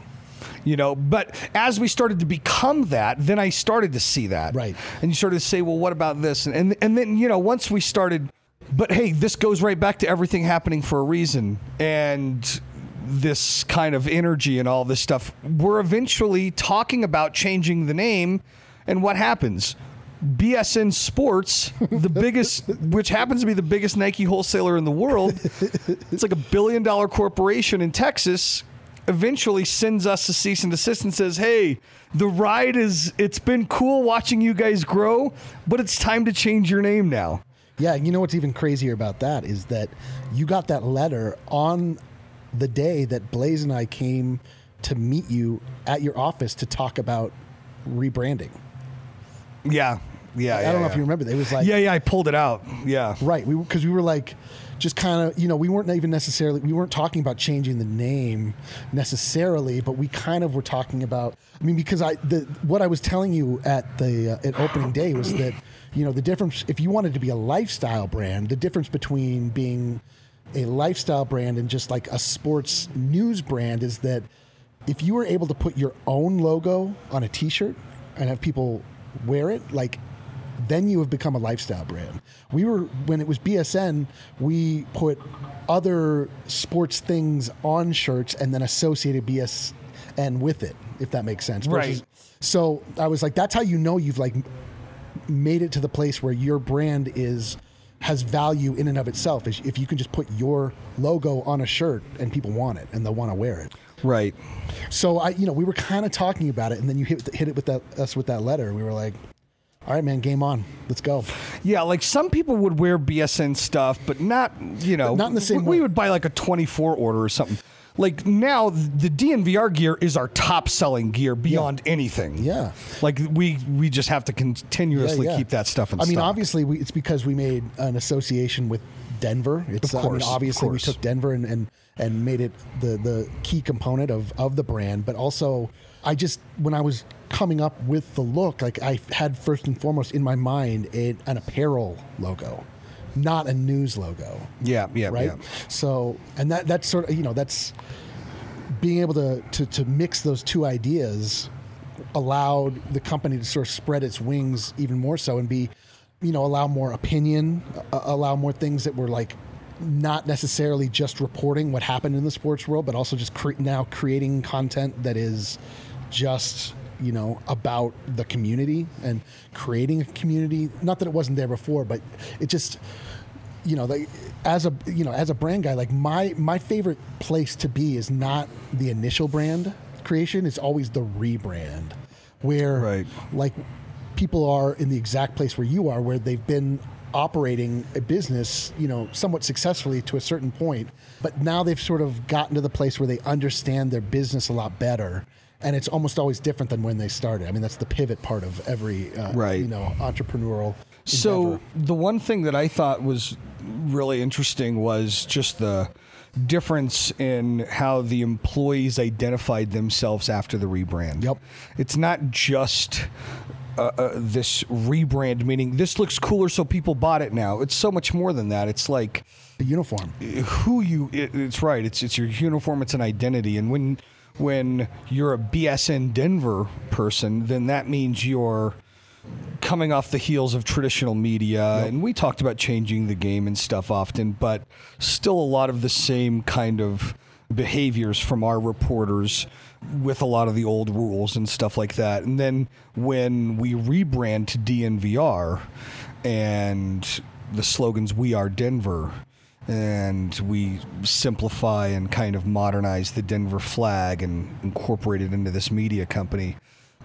you know but as we started to become that then i started to see that. Right. and you started to say well what about this? And and, and then you know once we started but hey this goes right back to everything happening for a reason. And this kind of energy and all this stuff we're eventually talking about changing the name and what happens BSN Sports, the <laughs> biggest, which happens to be the biggest Nike wholesaler in the world, it's like a billion dollar corporation in Texas eventually sends us a cease and desist and says, "Hey, the ride is it's been cool watching you guys grow, but it's time to change your name now." Yeah, you know what's even crazier about that is that you got that letter on the day that Blaze and I came to meet you at your office to talk about rebranding. Yeah. Yeah. I don't know if you remember. It was like Yeah, yeah, I pulled it out. Yeah. Right. We because we were like just kind of you know we weren't even necessarily we weren't talking about changing the name necessarily, but we kind of were talking about. I mean, because I the what I was telling you at the uh, at opening day was that you know the difference if you wanted to be a lifestyle brand, the difference between being a lifestyle brand and just like a sports news brand is that if you were able to put your own logo on a T-shirt and have people wear it, like then you have become a lifestyle brand. We were when it was BSN, we put other sports things on shirts and then associated BSN with it, if that makes sense. Right. So I was like, that's how you know you've like made it to the place where your brand is has value in and of itself. Is if you can just put your logo on a shirt and people want it and they'll want to wear it. Right. So I, you know, we were kind of talking about it, and then you hit hit it with that us with that letter. We were like, "All right, man, game on, let's go." Yeah, like some people would wear BSN stuff, but not, you know, Not in the same we, we would buy like a 24 order or something. Like now, the DNVR gear is our top selling gear beyond anything. Yeah. Like we we just have to continuously Yeah, yeah. keep that stuff in I mean, obviously, we, it's because we made an association with Denver. It's Of I mean, course, obviously we took Denver and, and and made it the the key component of of the brand. But also, I just when I was coming up with the look, like I had first and foremost in my mind a, an apparel logo, not a news logo. Yeah, yeah, right. yeah. So, and that that's sort of you know that's being able to to, to mix those two ideas allowed the company to sort of spread its wings even more so and be you know allow more opinion uh, allow more things that were like not necessarily just reporting what happened in the sports world, but also just cre- now creating content that is just you know about the community and creating a community. Not that it wasn't there before, but it just you know like as a you know as a brand guy like my my favorite place to be is not the initial brand creation it's always the rebrand where Right. like people are in the exact place where you are where they've been operating a business you know somewhat successfully to a certain point but now they've sort of gotten to the place where they understand their business a lot better and it's almost always different than when they started i mean that's the pivot part of every uh, Right. you know entrepreneurial So the one thing that I thought was really interesting was just the difference in how the employees identified themselves after the rebrand. Yep. It's not just uh, uh, this rebrand meaning this looks cooler so people bought it now. It's so much more than that. It's like the uniform who you it, it's right it's it's your uniform it's an identity and when when you're a BSN Denver person then that means you're coming off the heels of traditional media and we talked about changing the game and stuff often but still a lot of the same kind of behaviors from our reporters with a lot of the old rules and stuff like that and then when we rebrand to DNVR and the slogans we are Denver and we simplify and kind of modernize the Denver flag and incorporate it into this media company.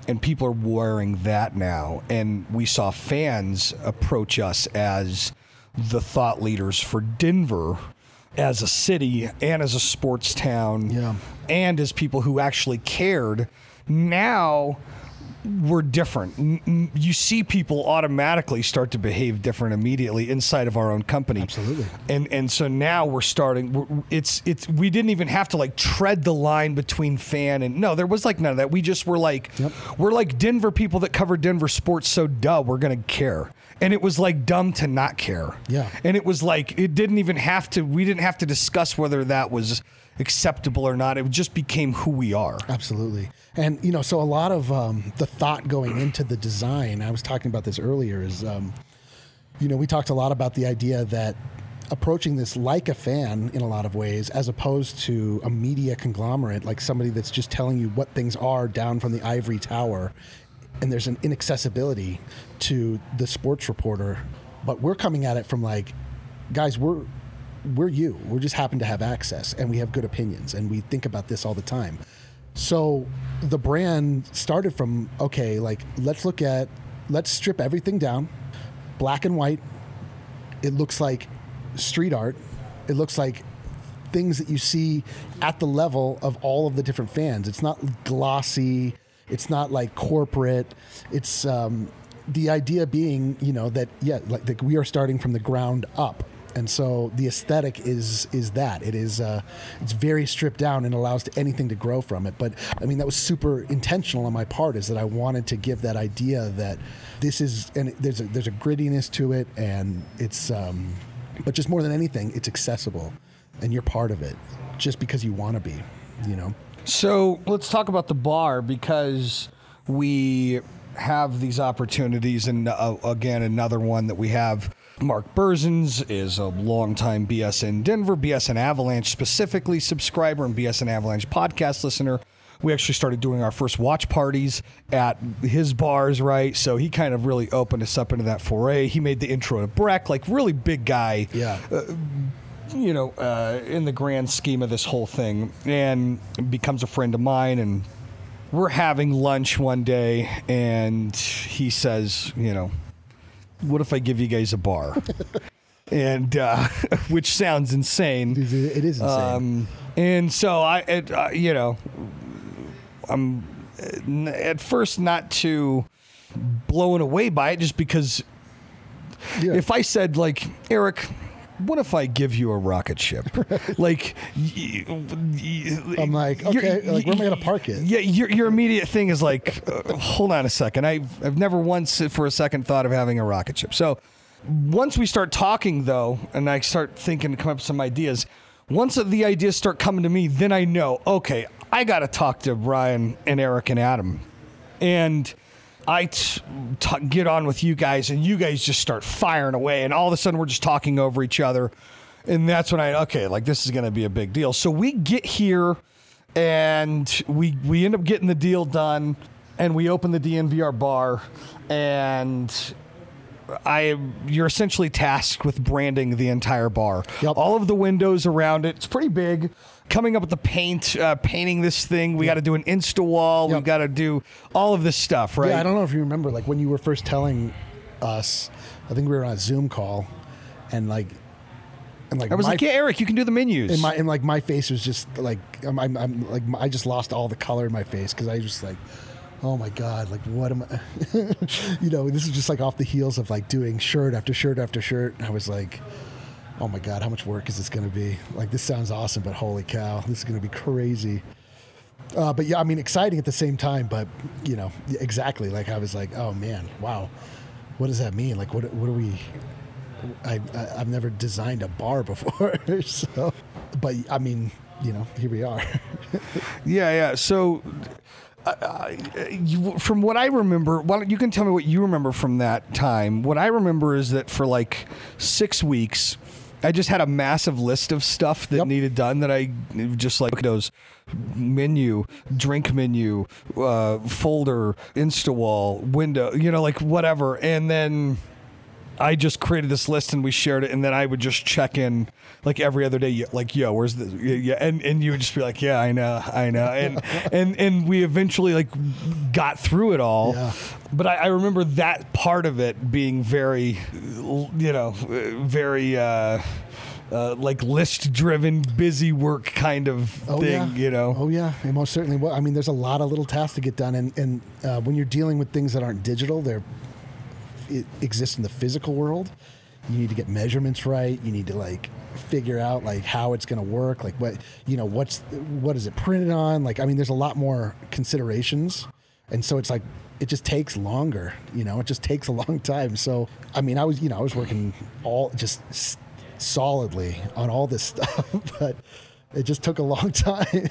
And people are wearing that now. And we saw fans approach us as the thought leaders for Denver as a city and as a sports town Yeah. and as people who actually cared. Now we're different. You see people automatically start to behave different immediately inside of our own company. Absolutely. And and so now we're starting. We're, it's it's we didn't even have to like tread the line between fan and no. There was like none of that. We just were like Yep. we're like Denver people that cover Denver sports. So duh, we're gonna care. And it was like dumb to not care. Yeah. And it was like it didn't even have to. We didn't have to discuss whether that was acceptable or not. It just became who we are. Absolutely. And, you know, so a lot of um, the thought going into the design, I was talking about this earlier, is, um, you know, we talked a lot about the idea that approaching this like a fan in a lot of ways, as opposed to a media conglomerate, like somebody that's just telling you what things are down from the ivory tower. And there's an inaccessibility to the sports reporter. But we're coming at it from like, guys, we're we're you. We just happen to have access and we have good opinions and we think about this all the time. So the brand started from okay, like let's look at let's strip everything down, black and white. It looks like street art. It looks like things that you see at the level of all of the different fans. It's not glossy. It's not like corporate. It's um, the idea being, you know, that yeah, like, like we are starting from the ground up, and so the aesthetic is is that it is uh, it's very stripped down and allows anything to grow from it. But I mean, that was super intentional on my part, is that I wanted to give that idea that this is and there's a, there's a grittiness to it, and it's um, but just more than anything, it's accessible, and you're part of it, just because you want to be, you know. So let's talk about the bar because we have these opportunities, and uh, again, another one that we have. Mark Berzins is a longtime BSN Denver, BSN Avalanche specifically subscriber, and BSN Avalanche podcast listener. We actually started doing our first watch parties at his bars, right? So he kind of really opened us up into that foray. He made the intro to Breck, like really big guy Yeah. you know, uh, in the grand scheme of this whole thing, and becomes a friend of mine. And we're having lunch one day, and he says, you know, what if I give you guys a bar? <laughs> and uh, <laughs> which sounds insane. It is- insane. Um, and so I, it, uh, you know, I'm uh, at first not too blown away by it, just because Yeah. if I said like Eric, what if I give you a rocket ship? <laughs> like, y- y- I'm like, you're- okay, like, where am I gonna park it? Yeah, your your immediate thing is like, uh, hold on a second. I've I've never once for a second thought of having a rocket ship. So once we start talking though, and I start thinking, and come up with some ideas. Once the ideas start coming to me, then I know, okay, I got to talk to Brian and Eric and Adam and I t- t- get on with you guys, and you guys just start firing away, and all of a sudden we're just talking over each other, and that's when I okay, like this is going to be a big deal. So we get here, and we we end up getting the deal done, and we open the DNVR bar, and I you're essentially tasked with branding the entire bar. Yep. All of the windows around it. It's pretty big. Coming up with the paint, uh, painting this thing. We got to do an Insta wall. We Yep. got to do all of this stuff, right? Yeah, I don't know if you remember, like when you were first telling us, I think we were on a Zoom call, and like, and like I was my, like, yeah, Eric, you can do the menus. and my and like my face was just like I'm, I'm, I'm like I just lost all the color in my face because I was just like, oh my god, like what am I? <laughs> you know, this is just like off the heels of like doing shirt after shirt after shirt. And I was like, oh my god, how much work is this going to be? Like this sounds awesome, but holy cow, this is going to be crazy. Uh, but yeah, I mean, exciting at the same time. But you know, exactly. Like I was like, oh man, wow, what does that mean? Like, what what do we? I, I I've never designed a bar <laughs> before, so. But I mean, you know, here we are. <laughs> Yeah, yeah. So, you, from what I remember, don't you can tell me what you remember from that time? What I remember is that for like six weeks, I just had a massive list of stuff that Yep. needed done. That I just like those menu, drink menu, uh, folder, Insta wall, window, you know, like whatever, and then. I just created this list and we shared it, and then I would just check in like every other day, like, "Yo, where's the yeah?" And and you would just be like, "Yeah, I know, I know," and <laughs> and and we eventually like got through it all. Yeah. But I, I remember that part of it being very, you know, very. Uh, uh, like list driven, busy work kind of Oh thing, yeah, you know. Oh yeah, it most certainly. was. I mean, there's a lot of little tasks to get done, and and uh, when you're dealing with things that aren't digital, they're it exists in the physical world. You need to get measurements right. You need to like figure out like how it's going to work. Like what you know, what's what is it printed on? Like I mean, there's a lot more considerations, and so it's like it just takes longer. You know, it just takes a long time. So I mean, I was you know I was working all just solidly on all this <laughs> stuff, but it just took a long <laughs> time.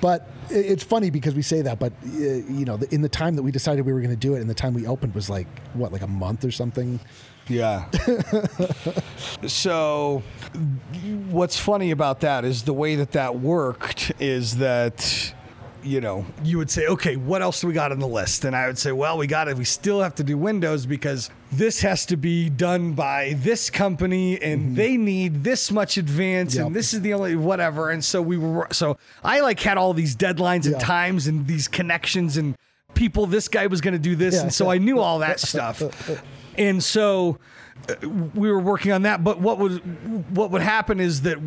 but it's funny because we say that, but uh, you know, in the time that we decided we were going to do it, and the time we opened was like what, like a month or something. Yeah. <laughs> so, what's funny about that is the way that that worked is that, you know, you would say, okay, what else do we got on the list? And I would say, well, we got it. We still have to do Windows because this has to be done by this company and they need this much advance Yep. and this is the only whatever. And so we were, so I like had all these deadlines and Yeah. times and these connections and people. This guy was going to do this. Yeah. And so I knew all that stuff. <laughs> And so uh, we were working on that. But what would what would happen is that,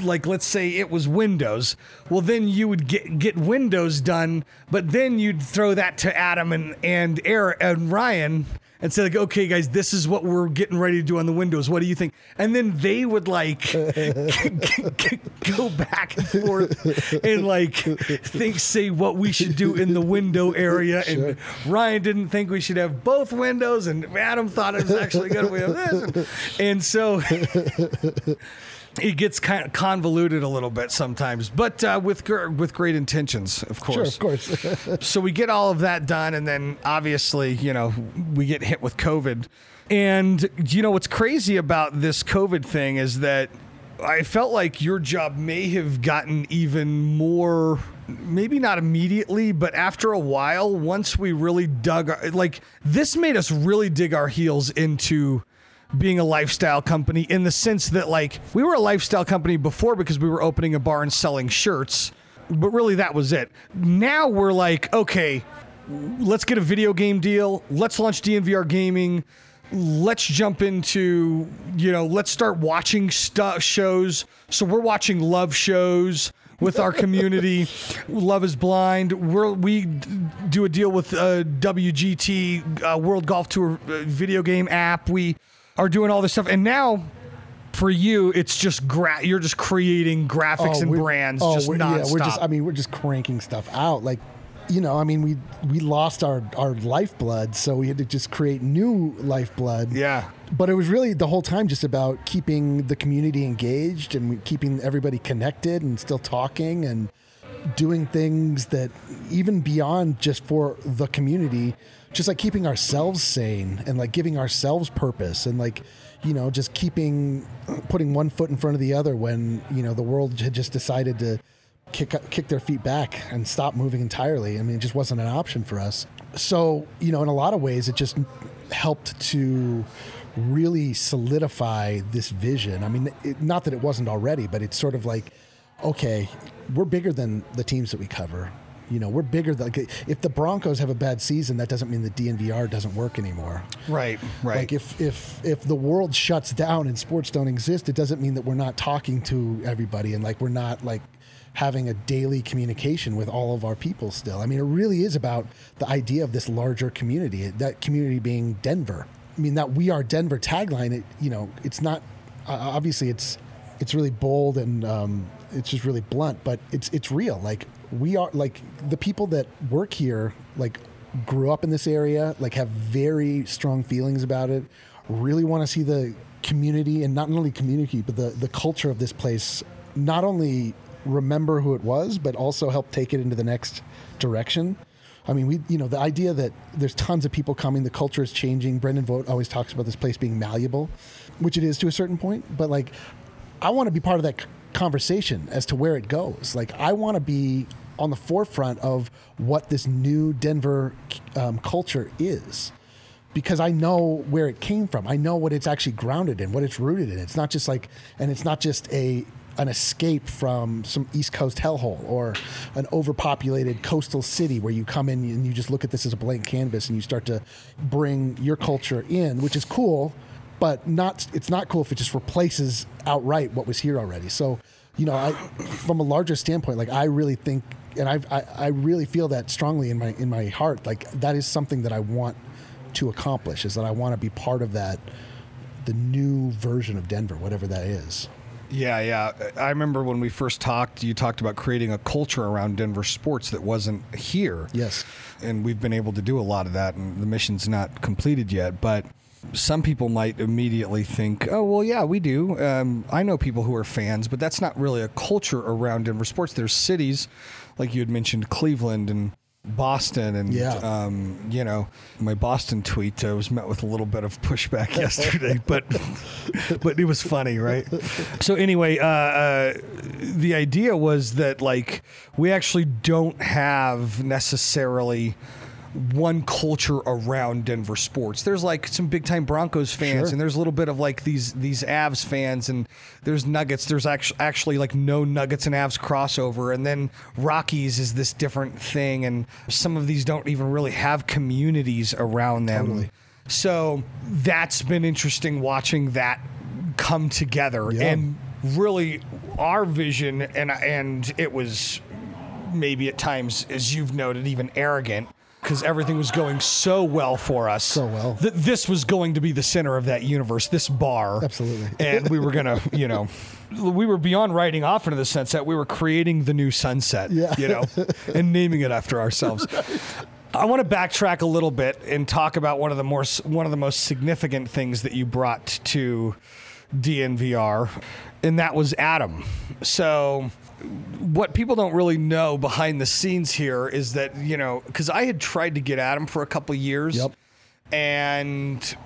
like, let's say it was Windows. Well, then you would get get Windows done, but then you'd throw that to Adam and and Eric and Ryan. And say like, okay, guys, this is what we're getting ready to do on the windows. What do you think? And then they would like <laughs> go back and forth and like think, say what we should do in the window area. And Ryan didn't think we should have both windows, and Adam thought it was actually good. We have this, and, and so <laughs> it gets kind of convoluted a little bit sometimes, but uh, with gr- with great intentions, of course. Sure, of course. <laughs> So we get all of that done, and then obviously, you know, we get hit with COVID. And you know what's crazy about this COVID thing is that I felt like your job may have gotten even more, maybe not immediately, but after a while, once we really dug, our, like this made us really dig our heels into being a lifestyle company in the sense that like we were a lifestyle company before because we were opening a bar and selling shirts but really that was it. Now we're like okay let's get a video game deal. Let's launch dnvr gaming. Let's jump into you know let's start watching stuff shows. So we're watching love shows with our community. <laughs> Love is blind. We're, we d- do a deal with uh, wgt uh, world golf tour uh, video game app. We are doing all this stuff and now for you it's just gra- you're just creating graphics oh, and we're- brands oh, just we're, nonstop. yeah, we're just. I mean, we're just cranking stuff out. Like, you know, I mean, we we lost our our lifeblood, so we had to just create new lifeblood. yeah But it was really the whole time just about keeping the community engaged and keeping everybody connected and still talking and doing things that even beyond just for the community, just like keeping ourselves sane and like giving ourselves purpose and like, you know, just keeping putting one foot in front of the other when, you know, the world had just decided to kick kick their feet back and stop moving entirely. I mean, it just wasn't an option for us. So, you know, in a lot of ways, it just helped to really solidify this vision. I mean, it, not that it wasn't already, but it's sort of like, okay, we're bigger than the teams that we cover. You know, we're bigger than like, if the Broncos have a bad season, that doesn't mean the DNVR doesn't work anymore. Right, right. Like if if if the world shuts down and sports don't exist, it doesn't mean that we're not talking to everybody and like we're not like having a daily communication with all of our people still. I mean, it really is about the idea of this larger community, that community being Denver. I mean, that we are Denver tagline, it, you know, it's not, uh, obviously it's, it's really bold and um, it's just really blunt, but it's, it's real. Like we are like the people that work here, like grew up in this area, like have very strong feelings about it, really want to see the community and not only community, but the, the culture of this place not only remember who it was, but also help take it into the next direction. I mean, we, you know, the idea that there's tons of people coming, the culture is changing. Brendan Vogt always talks about this place being malleable, which it is to a certain point. But like, I want to be part of that conversation as to where it goes. Like, I want to be on the forefront of what this new Denver um, culture is because I know where it came from. I know what it's actually grounded in, what it's rooted in. It's not just like, and it's not just a an escape from some East Coast hellhole or an overpopulated coastal city where you come in and you just look at this as a blank canvas and you start to bring your culture in, which is cool, but not it's not cool if it just replaces outright what was here already. So, you know, I, from a larger standpoint, like I really think, and I've, I I really feel that strongly in my in my heart. Like that is something that I want to accomplish. Is that I want to be part of that, the new version of Denver, whatever that is. Yeah, yeah. I remember when we first talked, you talked about creating a culture around Denver sports that wasn't here. Yes. And we've been able to do a lot of that, and the mission's not completed yet. But some people might immediately think, oh, well, yeah, we do. Um, I know people who are fans, but that's not really a culture around Denver sports. There's cities, like you had mentioned, Cleveland and Boston, and Yeah. um, you know, my Boston tweet uh, was met with a little bit of pushback <laughs> yesterday, but <laughs> but it was funny, right? So anyway, uh, uh, the idea was that like we actually don't have necessarily one culture around Denver sports. There's like some big time Broncos fans, Sure. and there's a little bit of like these these Avs fans, and there's Nuggets. There's actually actually like no Nuggets and Avs crossover, and then Rockies is this different thing, and some of these don't even really have communities around them. Totally. So that's been interesting watching that come together, Yeah. and really our vision, and and it was maybe at times, as you've noted, even arrogant. Because everything was going so well for us. So well. That this was going to be the center of that universe, this bar. Absolutely. And we were going to, you know, we were beyond writing off into the sunset. We were creating the new sunset, Yeah. you know, <laughs> and naming it after ourselves. I want to backtrack a little bit and talk about one of the more one of the most significant things that you brought to DNVR, and that was Adam. So, what people don't really know behind the scenes here is that you know because I had tried to get at him for a couple years, Yep. and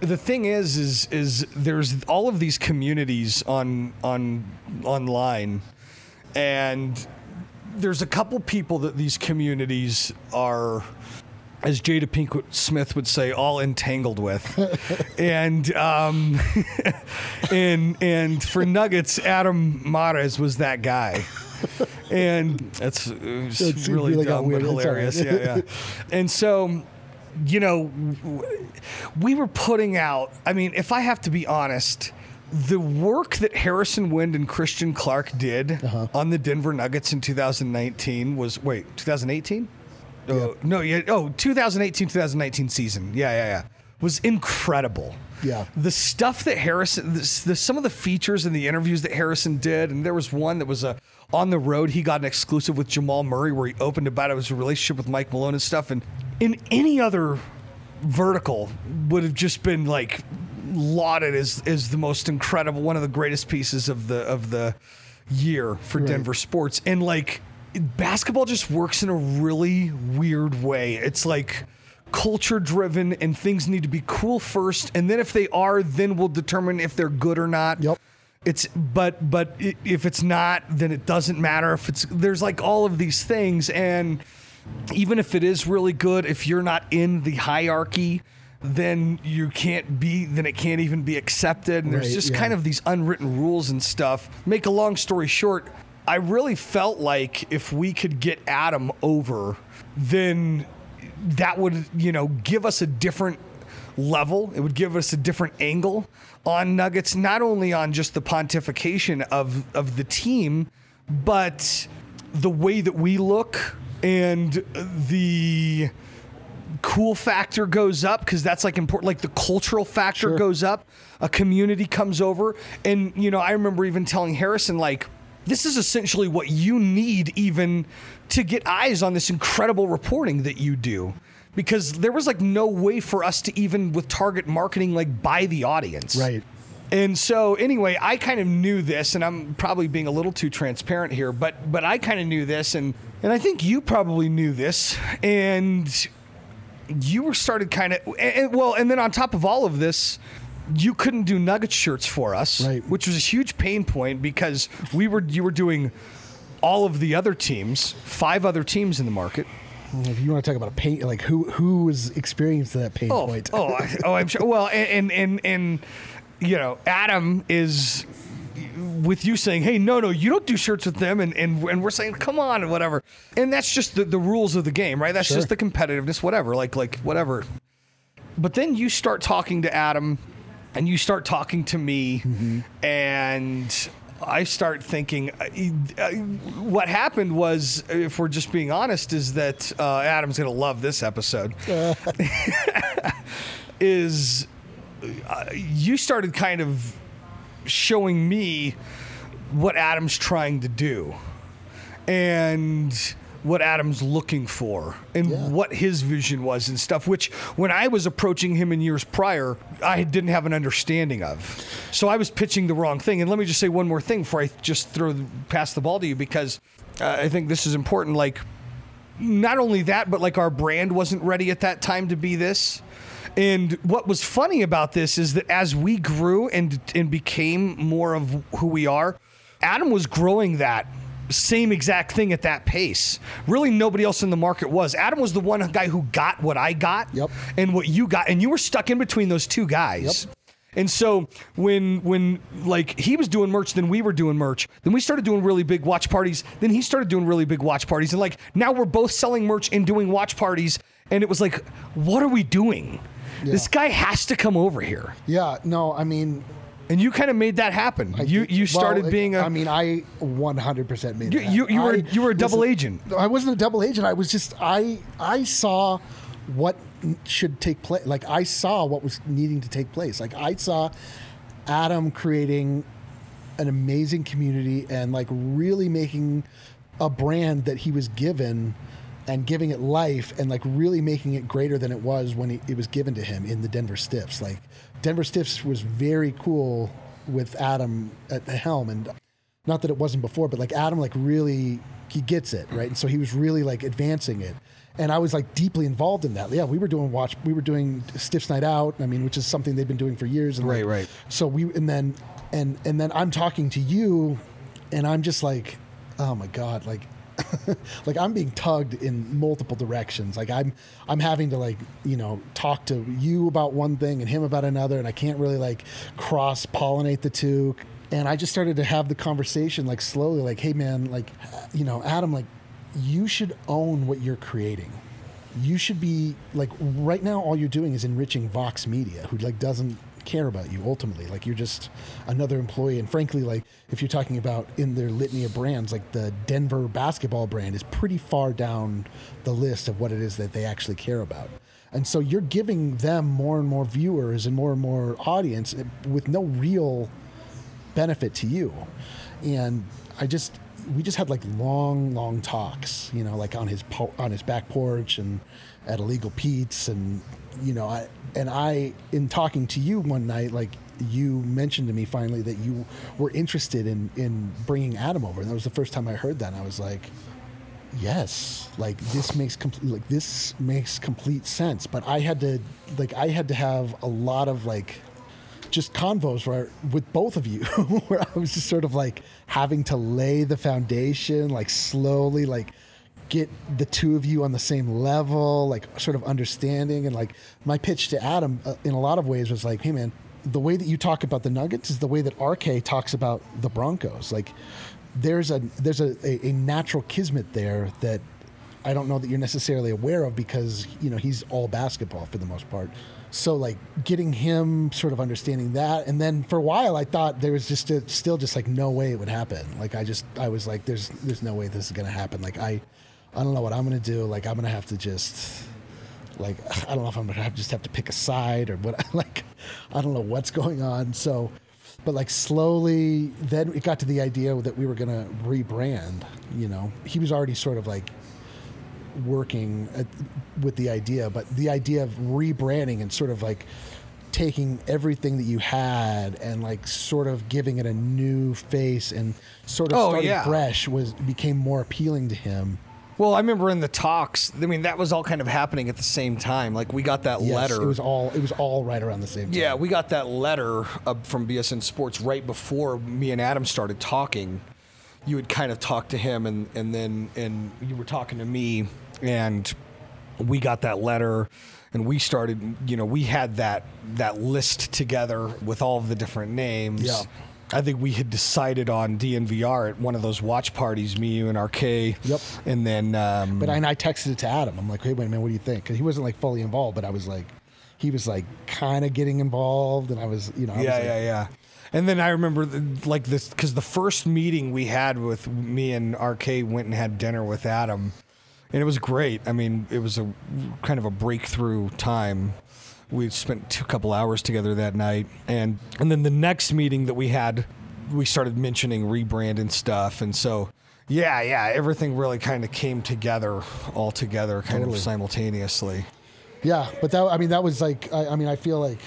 the thing is is is there's all of these communities on on online and there's a couple people that these communities are as Jada Pinkett Smith would say, all entangled with, <laughs> and um, <laughs> and and for Nuggets, Adam Mares was that guy, and that's it's It really, really dumb but. It's hilarious. Yeah, yeah. <laughs> And so, you know, we were putting out. I mean, if I have to be honest. The work that Harrison Wind and Christian Clark did Uh-huh. on the Denver Nuggets in 2019 was wait 2018 Oh, no, yeah. Oh, 2018, 2019 season. Yeah, yeah, yeah. Was incredible. Yeah. The stuff that Harrison, the, the, some of the features and the interviews that Harrison did, and there was one that was a on the road. He got an exclusive with Jamal Murray where he opened about his relationship with Mike Malone and stuff. And in any other vertical, would have just been like lauded as as the most incredible, one of the greatest pieces of the of the year for Denver sports. And like basketball just works in a really weird way. It's like culture driven and things need to be cool first and then if they are then we'll determine if they're good or not. Yep. It's but but if it's not then it doesn't matter if it's there's like all of these things and even if it is really good if you're not in the hierarchy then you can't be then it can't even be accepted and there's just yeah. kind of these unwritten rules and stuff. Make a long story short, I really felt like if we could get Adam over, then that would, you know, give us a different level. It would give us a different angle on Nuggets, not only on just the pontification of of the team, but the way that we look and the cool factor goes up because that's like important like the cultural factor Sure. goes up a community comes over and you know i remember even telling harrison like this is essentially what you need even to get eyes on this incredible reporting that you do because there was like no way for us to even with target marketing like buy the audience Right. and so anyway, I kind of knew this, and I'm probably being a little too transparent here, but but I kind of knew this, and and I think you probably knew this, and you were started kind of and, well, and then on top of all of this. You couldn't do nugget shirts for us, Right. which was a huge pain point because we were you were doing all of the other teams, five other teams in the market. If you want to talk about a pain, like who who was experiencing that pain Oh, point? oh, I, oh, I'm sure. Well, and, and and and you know, Adam is with you saying, "Hey, no, no, you don't do shirts with them," and and, and we're saying, "Come on," and whatever. And that's just the, the rules of the game, right? That's Sure. just the competitiveness, whatever. Like like whatever. But then you start talking to Adam, and you start talking to me, and. I start thinking uh, uh, what happened was, if we're just being honest, is that uh, Adam's going to love this episode <laughs> is uh, you started kind of showing me what Adam's trying to do and what Adam's looking for and Yeah. what his vision was and stuff, which when I was approaching him in years prior, I didn't have an understanding of. So I was pitching the wrong thing. And let me just say one more thing before I just throw the, pass the ball to you because uh, I think this is important. Like, not only that, but like our brand wasn't ready at that time to be this. And what was funny about this is that as we grew and and became more of who we are, Adam was growing that same exact thing at that pace. Really, nobody else in the market was. Adam was the one guy who got what I got Yep. and what you got, and you were stuck in between those two guys. Yep. And so when when like he was doing merch, then we were doing merch. Then we started doing really big watch parties. Then he started doing really big watch parties. And like now we're both selling merch and doing watch parties. And it was like, what are we doing? This guy has to come over here. yeah, no, I mean, And you kind of made that happen. you you started it- being a I mean, I 100% made You- that. you- you were- I- you were a double agent. I wasn't a double agent. I was just I I saw what should take place. Like I saw what was needing to take place. Like I saw Adam creating an amazing community and like really making a brand that he was given and giving it life and like really making it greater than it was when it, it was given to him in the Denver Stiffs. Like Denver Stiffs was very cool with Adam at the helm and not that it wasn't before, but like Adam like really he gets it, right? And so he was really like advancing it. And I was like deeply involved in that. Yeah, we were doing watch we were doing Stiffs Night Out, I mean, which is something they've been doing for years and Right, like, right. so we and then and and then I'm talking to you and I'm just like, oh my god, like <laughs> like I'm being tugged in multiple directions. Like I'm I'm having to like, you know, talk to you about one thing and him about another and I can't really like cross pollinate the two. And I just started to have the conversation like slowly like, "Hey man, like you know, Adam like you should own what you're creating." you should be like right now all you're doing is enriching vox media who like doesn't care about you ultimately. Like you're just another employee. And frankly like if you're talking about in their litany of brands like the denver basketball brand is pretty far down the list of what it is that they actually care about. And so you're giving them more and more viewers and more and more audience eh, with no real benefit to you. And I just we just had like long, long talks, you know, like on his po- on his back porch and at Illegal Pete's, and you know, I and I in talking to you one night, like you mentioned to me finally that you were interested in in bringing Adam over, and that was the first time I heard that. And I was like, yes, like this makes complete like this makes complete sense. But I had to like I had to have a lot of like just convos where with both of you <laughs> where I was just sort of like having to lay the foundation, like slowly like get the two of you on the same level, like sort of understanding and like my pitch to Adam uh, in a lot of ways was like, hey man, the way that you talk about the Nuggets is the way that RK talks about the Broncos. Like there's a there's a, a, a natural kismet there that I don't know that you're necessarily aware of because you know he's all basketball for the most part. So like getting him sort of understanding that, and then for a while I thought there was just a, still just like no way it would happen. Like I just I was like there's there's no way this is gonna happen. Like I I don't know what I'm gonna do. Like I'm gonna have to just like <laughs> I don't know if I'm gonna have, just have to pick a side or what. <laughs> Like I don't know what's going on. So, but like slowly, then it got to the idea that we were gonna rebrand. You know, he was already sort of like working at, with the idea, but the idea of rebranding and sort of like taking everything that you had and like sort of giving it a new face and sort of Oh, starting yeah. fresh was became more appealing to him. Well, I remember in the talks. I mean, that was all kind of happening at the same time. Like we got that Yes, letter. It was all it was all right around the same time. Yeah, we got that letter uh, from BSN Sports right before me and Adam started talking. You had kind of talked to him, and and then and you were talking to me, and we got that letter, and we started. You know, we had that that list together with all of the different names. Yeah. I think we had decided on DNVR at one of those watch parties, me, you, and RK. Yep. And then, um, But I, and I texted it to Adam. I'm like, hey, wait a minute, what do you think? Because he wasn't like fully involved, but I was like, he was like kind of getting involved, and I was, you know, I was yeah, like, yeah, yeah. And then I remember the, like this because the first meeting we had with me and RK went and had dinner with Adam, and it was great. I mean, it was a kind of a breakthrough time. We spent two couple hours together that night, and and then the next meeting that we had, we started mentioning rebrand and stuff, and so. Yeah, yeah, everything really kind of came together all together kind Totally. of simultaneously. Yeah, but that I mean that was like I, I mean I feel like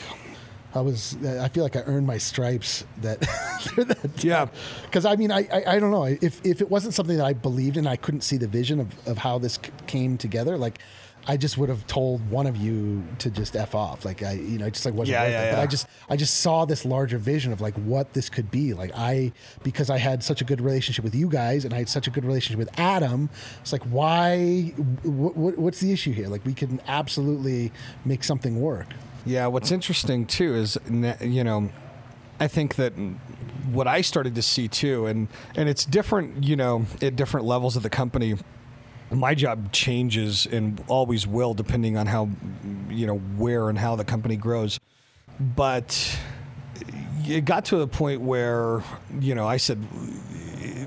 I was I feel like I earned my stripes that, <laughs> that Yeah. because I mean I, I I don't know if if it wasn't something that I believed in I couldn't see the vision of, of how this c- came together like I just would have told one of you to just f off like I you know just like wasn't Yeah, worth yeah, it but yeah. I just I just saw this larger vision of like what this could be like I because I had such a good relationship with you guys and I had such a good relationship with Adam it's like why what, what, what's the issue here like we can absolutely make something work Yeah, what's interesting too is you know, I think that what I started to see too, and and it's different, you know, at different levels of the company. My job changes and always will, depending on how, you know, where and how the company grows. But it got to a point where, you know, I said,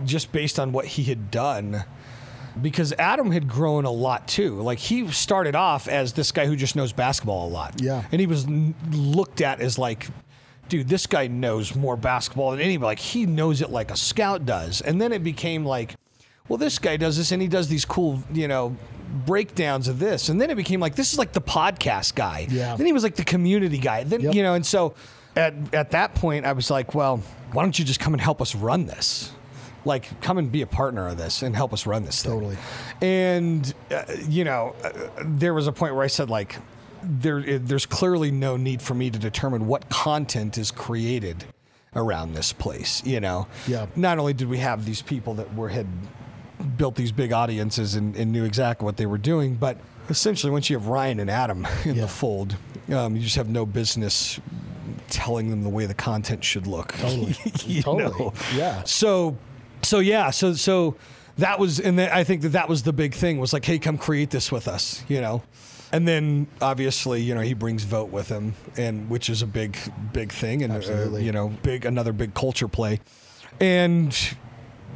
just based on what he had done, because Adam had grown a lot too. Like he started off as this guy who just knows basketball a lot. Yeah. And he was looked at as like, dude, this guy knows more basketball than anybody. Like he knows it like a scout does. And then it became like, well, this guy does this and he does these cool, you know, breakdowns of this. And then it became like, this is like the podcast guy. Yeah. Then he was like the community guy. Then, Yep. you know, and so at, at that point, I was like, well, why don't you just come and help us run this? Like, come and be a partner of this and help us run this thing. Totally. And uh, you know, uh, there was a point where I said like, there, there's clearly no need for me to determine what content is created around this place. You know, Yeah. Not only did we have these people that were had built these big audiences and, and knew exactly what they were doing, but essentially, once you have Ryan and Adam <laughs> in Yeah. the fold, um, you just have no business telling them the way the content should look. <laughs> Totally. Totally. know? Yeah. So, so yeah, so so that was, and then I think that that was the big thing was like, hey, come create this with us, you know. And then obviously, you know, he brings Vogt with him, and which is a big, big thing, and uh, you know, big another big culture play, and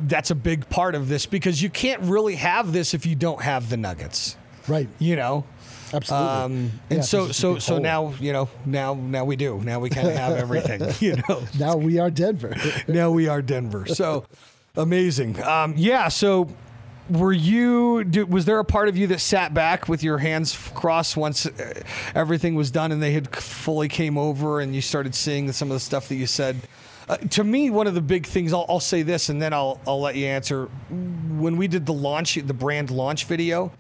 that's a big part of this because you can't really have this if you don't have the Nuggets, Right. you know. Absolutely. Um, and it's so, so, so whole. now, you know, now, now we do. Now we kind of have <laughs> everything, <laughs> you know now we are Denver. <laughs> now we are Denver. So amazing. Um, yeah. So were you? Do, was there a part of you that sat back with your hands crossed once uh, everything was done and they had fully came over and you started seeing some of the stuff that you said Uh, to me, one of the big things I'll, I'll say this, and then I'll I'll let you answer. When we did the launch, the brand launch video,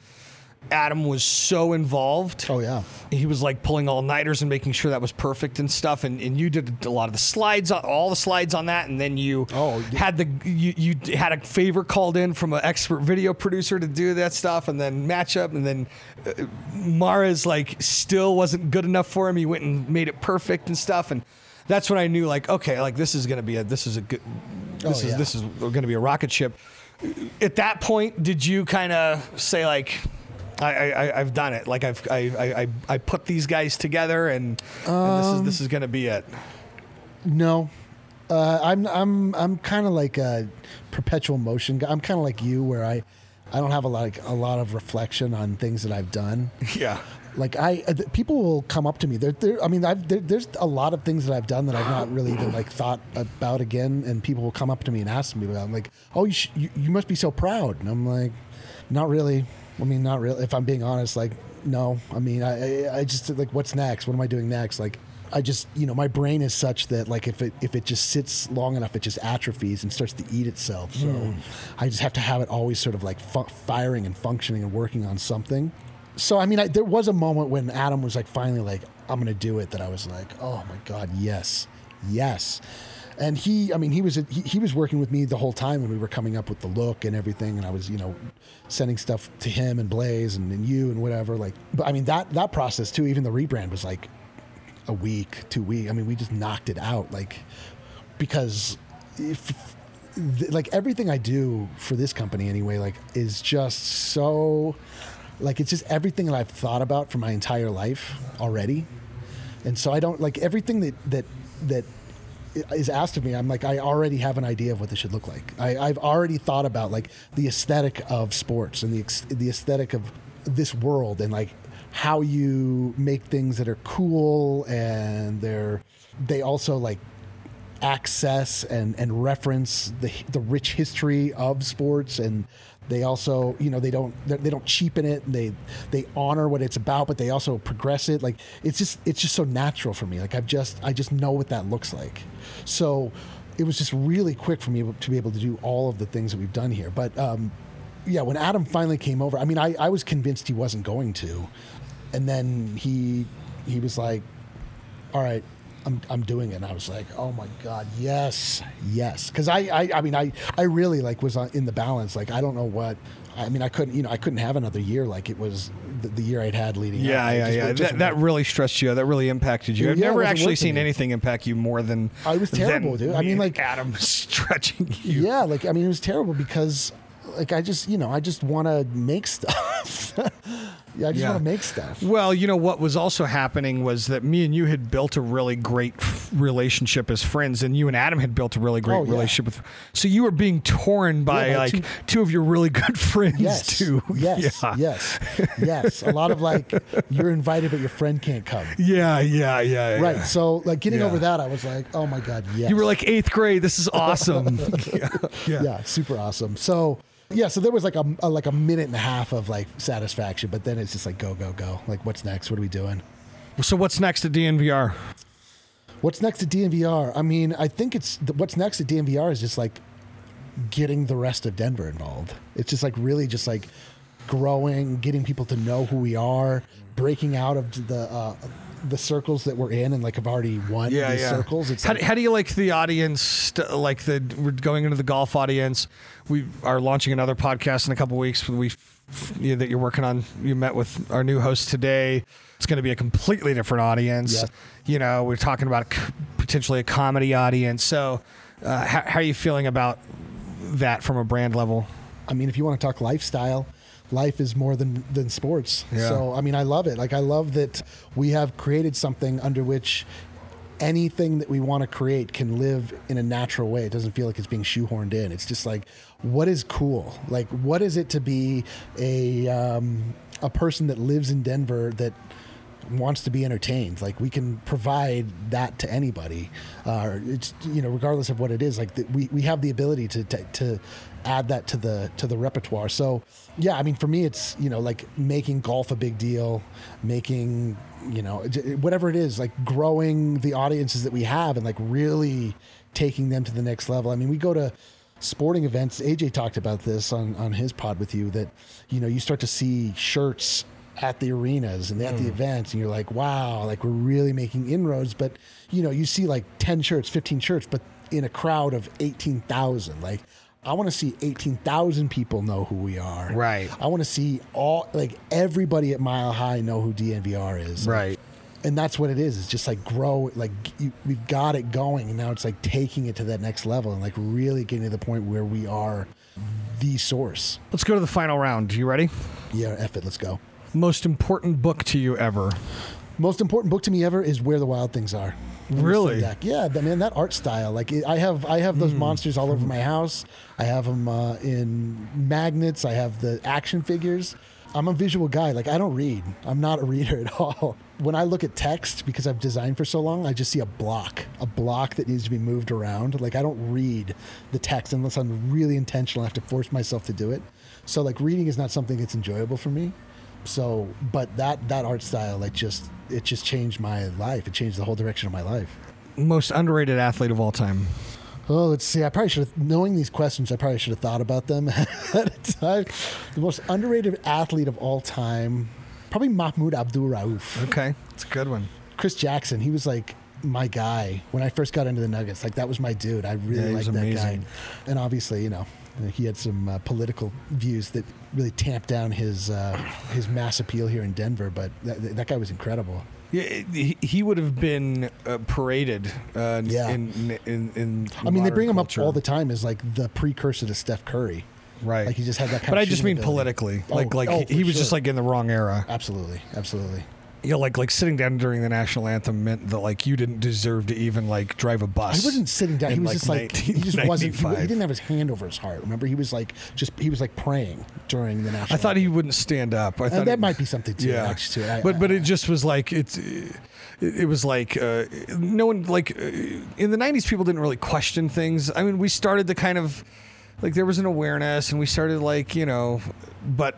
Adam was so involved. Oh yeah. He was like pulling all nighters and making sure that was perfect and stuff. And, and you did a lot of the slides, on, all the slides on that. And then you Oh, yeah. had the you, you had a favor called in from an expert video producer to do that stuff, and then match up. And then uh, Mares like still wasn't good enough for him. He went and made it perfect and stuff. And that's when I knew like okay, like this is gonna be a this is a good this Oh, is yeah. this is going to be a rocket ship. At that point, did you kind of say like? I, I, I've done it. Like I've I, I, I- I put these guys together, and, and this is this is going to be it. No, uh, I'm I'm I'm kind of like a perpetual motion guy. I'm kind of like you, where I I don't have a lot like, a lot of reflection on things that I've done. <laughs> Yeah. Like I, uh, th- people will come up to me. There, there. I mean, I've, there, there's a lot of things that I've done that I've not really even like thought about again. And people will come up to me and ask me about. I'm like, oh, you, sh- you, you must be so proud. And I'm like, not really. I mean, not really. If I'm being honest, like, no. I mean, I, I, I just like, what's next? What am I doing next? Like, I just, you know, my brain is such that like, if it if it just sits long enough, it just atrophies and starts to eat itself. So, I just have to have it always sort of like fu- firing and functioning and working on something so I mean, I, there was a moment when Adam was like, finally, like, I'm gonna do it. That I was like, oh my god, yes, yes. And he, I mean, he was he, he was working with me the whole time when we were coming up with the look and everything. And I was, you know, sending stuff to him and Blaze and, and you and whatever. Like, but I mean, that that process too. Even the rebrand was like a week, two weeks. I mean, we just knocked it out, like, because if like everything I do for this company anyway, like, is just so like it's just everything that I've thought about for my entire life already, and so I don't like everything that that that is asked of me. I'm like I already have an idea of what this should look like. I, I've already thought about like the aesthetic of sports and the the aesthetic of this world and like how you make things that are cool and they're they also like access and, and reference the the rich history of sports and they also you know they don't they don't cheapen it they they honor what it's about but they also progress it. Like it's just it's just so natural for me. Like I've just I just know what that looks like. So it was just really quick for me to be able to do all of the things that we've done here. But um yeah when Adam finally came over I mean I, I was convinced he wasn't going to. And then he he was like all right I'm, I'm doing it and i was like oh my god yes yes because I, I i mean i i really like was uh, in the balance like i don't know what i mean i couldn't you know i couldn't have another year like it was the, the year i'd had leading Yeah, up. Yeah, just- yeah. That, that really stressed you. That really impacted you. I've never actually seen anything impact you more than I was terrible, dude. I mean, like- Adam <laughs> stretching you. yeah like i mean it was terrible because like i just you know i just want to make stuff <laughs> yeah i just Yeah. want to make stuff Well, you know what was also happening was that me and you had built a really great f- relationship as friends, and you and Adam had built a really great Oh, yeah. relationship with. So you were being torn by Yeah, like two- two, of your really good <laughs> friends yes too. <laughs> yes yes yes a lot of like you're invited but your friend can't come Yeah, yeah, yeah. Right. So like getting over that, I was like, oh my god, yes. You were like eighth grade. This is <laughs> awesome. yeah. yeah, super awesome. So yeah, so there was like a, a like a minute and a half of like satisfaction, but then it's just like go go go. Like what's next? What are we doing? So what's next at DNVR? What's next at DNVR? I mean, I think it's what's next at DNVR is just like getting the rest of Denver involved. It's just like really just like growing, getting people to know who we are, breaking out of the uh, the circles that we're in, and like have already won Yeah, these yeah. circles. It's how, like, how do you like the audience? Like the we're going into the golf audience. We are launching another podcast in a couple weeks. We you know, that you're working on. You met with our new host today. It's going to be a completely different audience. Yeah. You know, we're talking about potentially a comedy audience. So, uh, how, how are you feeling about that from a brand level? I mean, if you want to talk lifestyle, life is more than than sports. Yeah. So I mean, I love it. Like I love that we have created something under which anything that we want to create can live in a natural way. It doesn't feel like it's being shoehorned in. It's just like, what is cool? Like, what is it to be a um, a person that lives in Denver that wants to be entertained like we can provide that to anybody uh, it's you know regardless of what it is like the, we, we have the ability to, to to add that to the to the repertoire so yeah i mean for me it's you know like making golf a big deal making you know whatever it is like growing the audiences that we have and like really taking them to the next level. I mean, we go to sporting events. AJ talked about this on on his pod with you that you know you start to see shirts at the arenas and at the mm. events and you're like wow like we're really making inroads but you know you see like 10 shirts 15 shirts but in a crowd of 18,000 like I want to see 18,000 people know who we are. Right. I want to see all like everybody at Mile High know who DNVR is. Right. And that's what it is. It's just like grow like you, we've got it going and now it's like taking it to that next level and like really getting to the point where we are the source. Let's go to the final round. You ready? Yeah, F it, let's go. Most important book to you ever. Most important book to me ever is Where the Wild Things Are. Really? Yeah, I mean that art style. Like I have, I have those monsters all over my house. I have them uh, in magnets. I have the action figures. I'm a visual guy. Like I don't read. I'm not a <laughs> reader at all. When I look at text, because I've designed for so long, I just see a block, a block that needs to be moved around. Like I don't read the text unless I'm really intentional. I have to force myself to do it. So like reading is not something that's enjoyable for me so but that that art style like just it just changed my life. It changed the whole direction of my life. Most underrated athlete of all time. oh let's see. I probably should have knowing these questions i probably should have thought about them <laughs> at a time. The most underrated athlete of all time probably mahmoud abdul rauf. Okay, it's a good one. chris jackson he was like my guy when i first got into the nuggets. Like that was my dude. I really was liked that amazing. guy and obviously you know he had some uh, political views that really tamped down his uh, his mass appeal here in denver but that, that guy was incredible Yeah, he, he would have been uh, paraded. Uh, Yeah. In in, in I mean, they bring him culture. up all the time as like the precursor to Steph Curry. Right. Like he just had that kind but of I just mean ability. politically. Oh, like like oh, he, he was just like in the wrong era. Absolutely, absolutely. You know, like like sitting down during the national anthem meant that like you didn't deserve to even like drive a bus. He wasn't sitting down. He was just like he just wasn't. He, he didn't have his hand over his heart. Remember, he was like just he was like praying during the national. Anthem. I thought he wouldn't stand up. I Uh, thought that it- might be something too. Yeah, actually, too. I- but but I- it just was like it's. It, it was like uh, no one like uh, in the '90s. People didn't really question things. I mean, we started to kind of like there was an awareness, and we started like you know, but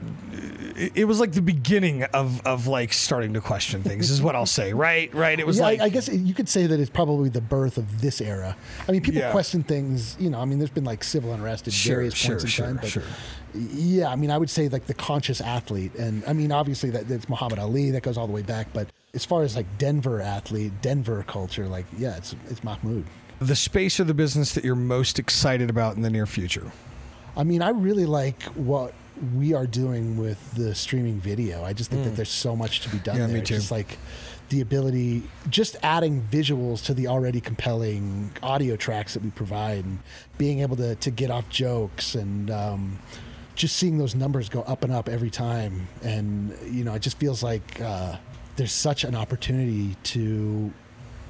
it, it was like the beginning of of like starting to question things. is what I'll say. <laughs> Right, right. It was yeah, like I, I guess you could say that it's probably the birth of this era. I mean, people Yeah. question things. You know, I mean, there's been like civil unrest at Sure, various sure, points in sure, time. But sure. Yeah, I mean, I would say like the conscious athlete, and I mean, obviously that that's Muhammad Ali. That goes all the way back. But as far as like Denver athlete, Denver culture, like yeah, it's it's Mahmoud. The space or the business that you're most excited about in the near future. I mean, I really like what we are doing with the streaming video. I just think that there's so much to be done Mm. Yeah, there. me too. Just like the ability, just adding visuals to the already compelling audio tracks that we provide, and being able to to get off jokes and. Um, just seeing those numbers go up and up every time, and you know, it just feels like uh, there's such an opportunity to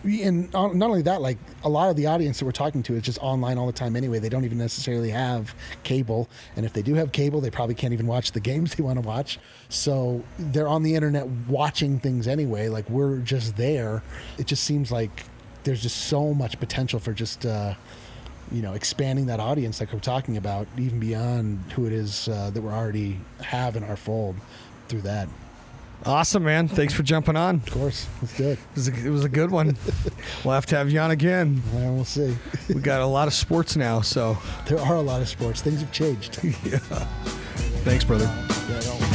and not only that, like a lot of the audience that we're talking to is just online all the time anyway. They don't even necessarily have cable, and if they do have cable, they probably can't even watch the games they want to watch. So they're on the internet watching things anyway. Like we're just there. It just seems like there's just so much potential for just. Uh, you know, expanding that audience like we're talking about, even beyond who it is uh, that we're already have in our fold through that. Awesome, man. Thanks for jumping on. Of course, It's good. it. Was a, it was a good one. <laughs> we'll have to have you on again. Well, we'll see. We got a lot of sports now, so There are a lot of sports. Things have changed. <laughs> Yeah. Thanks, brother. Yeah.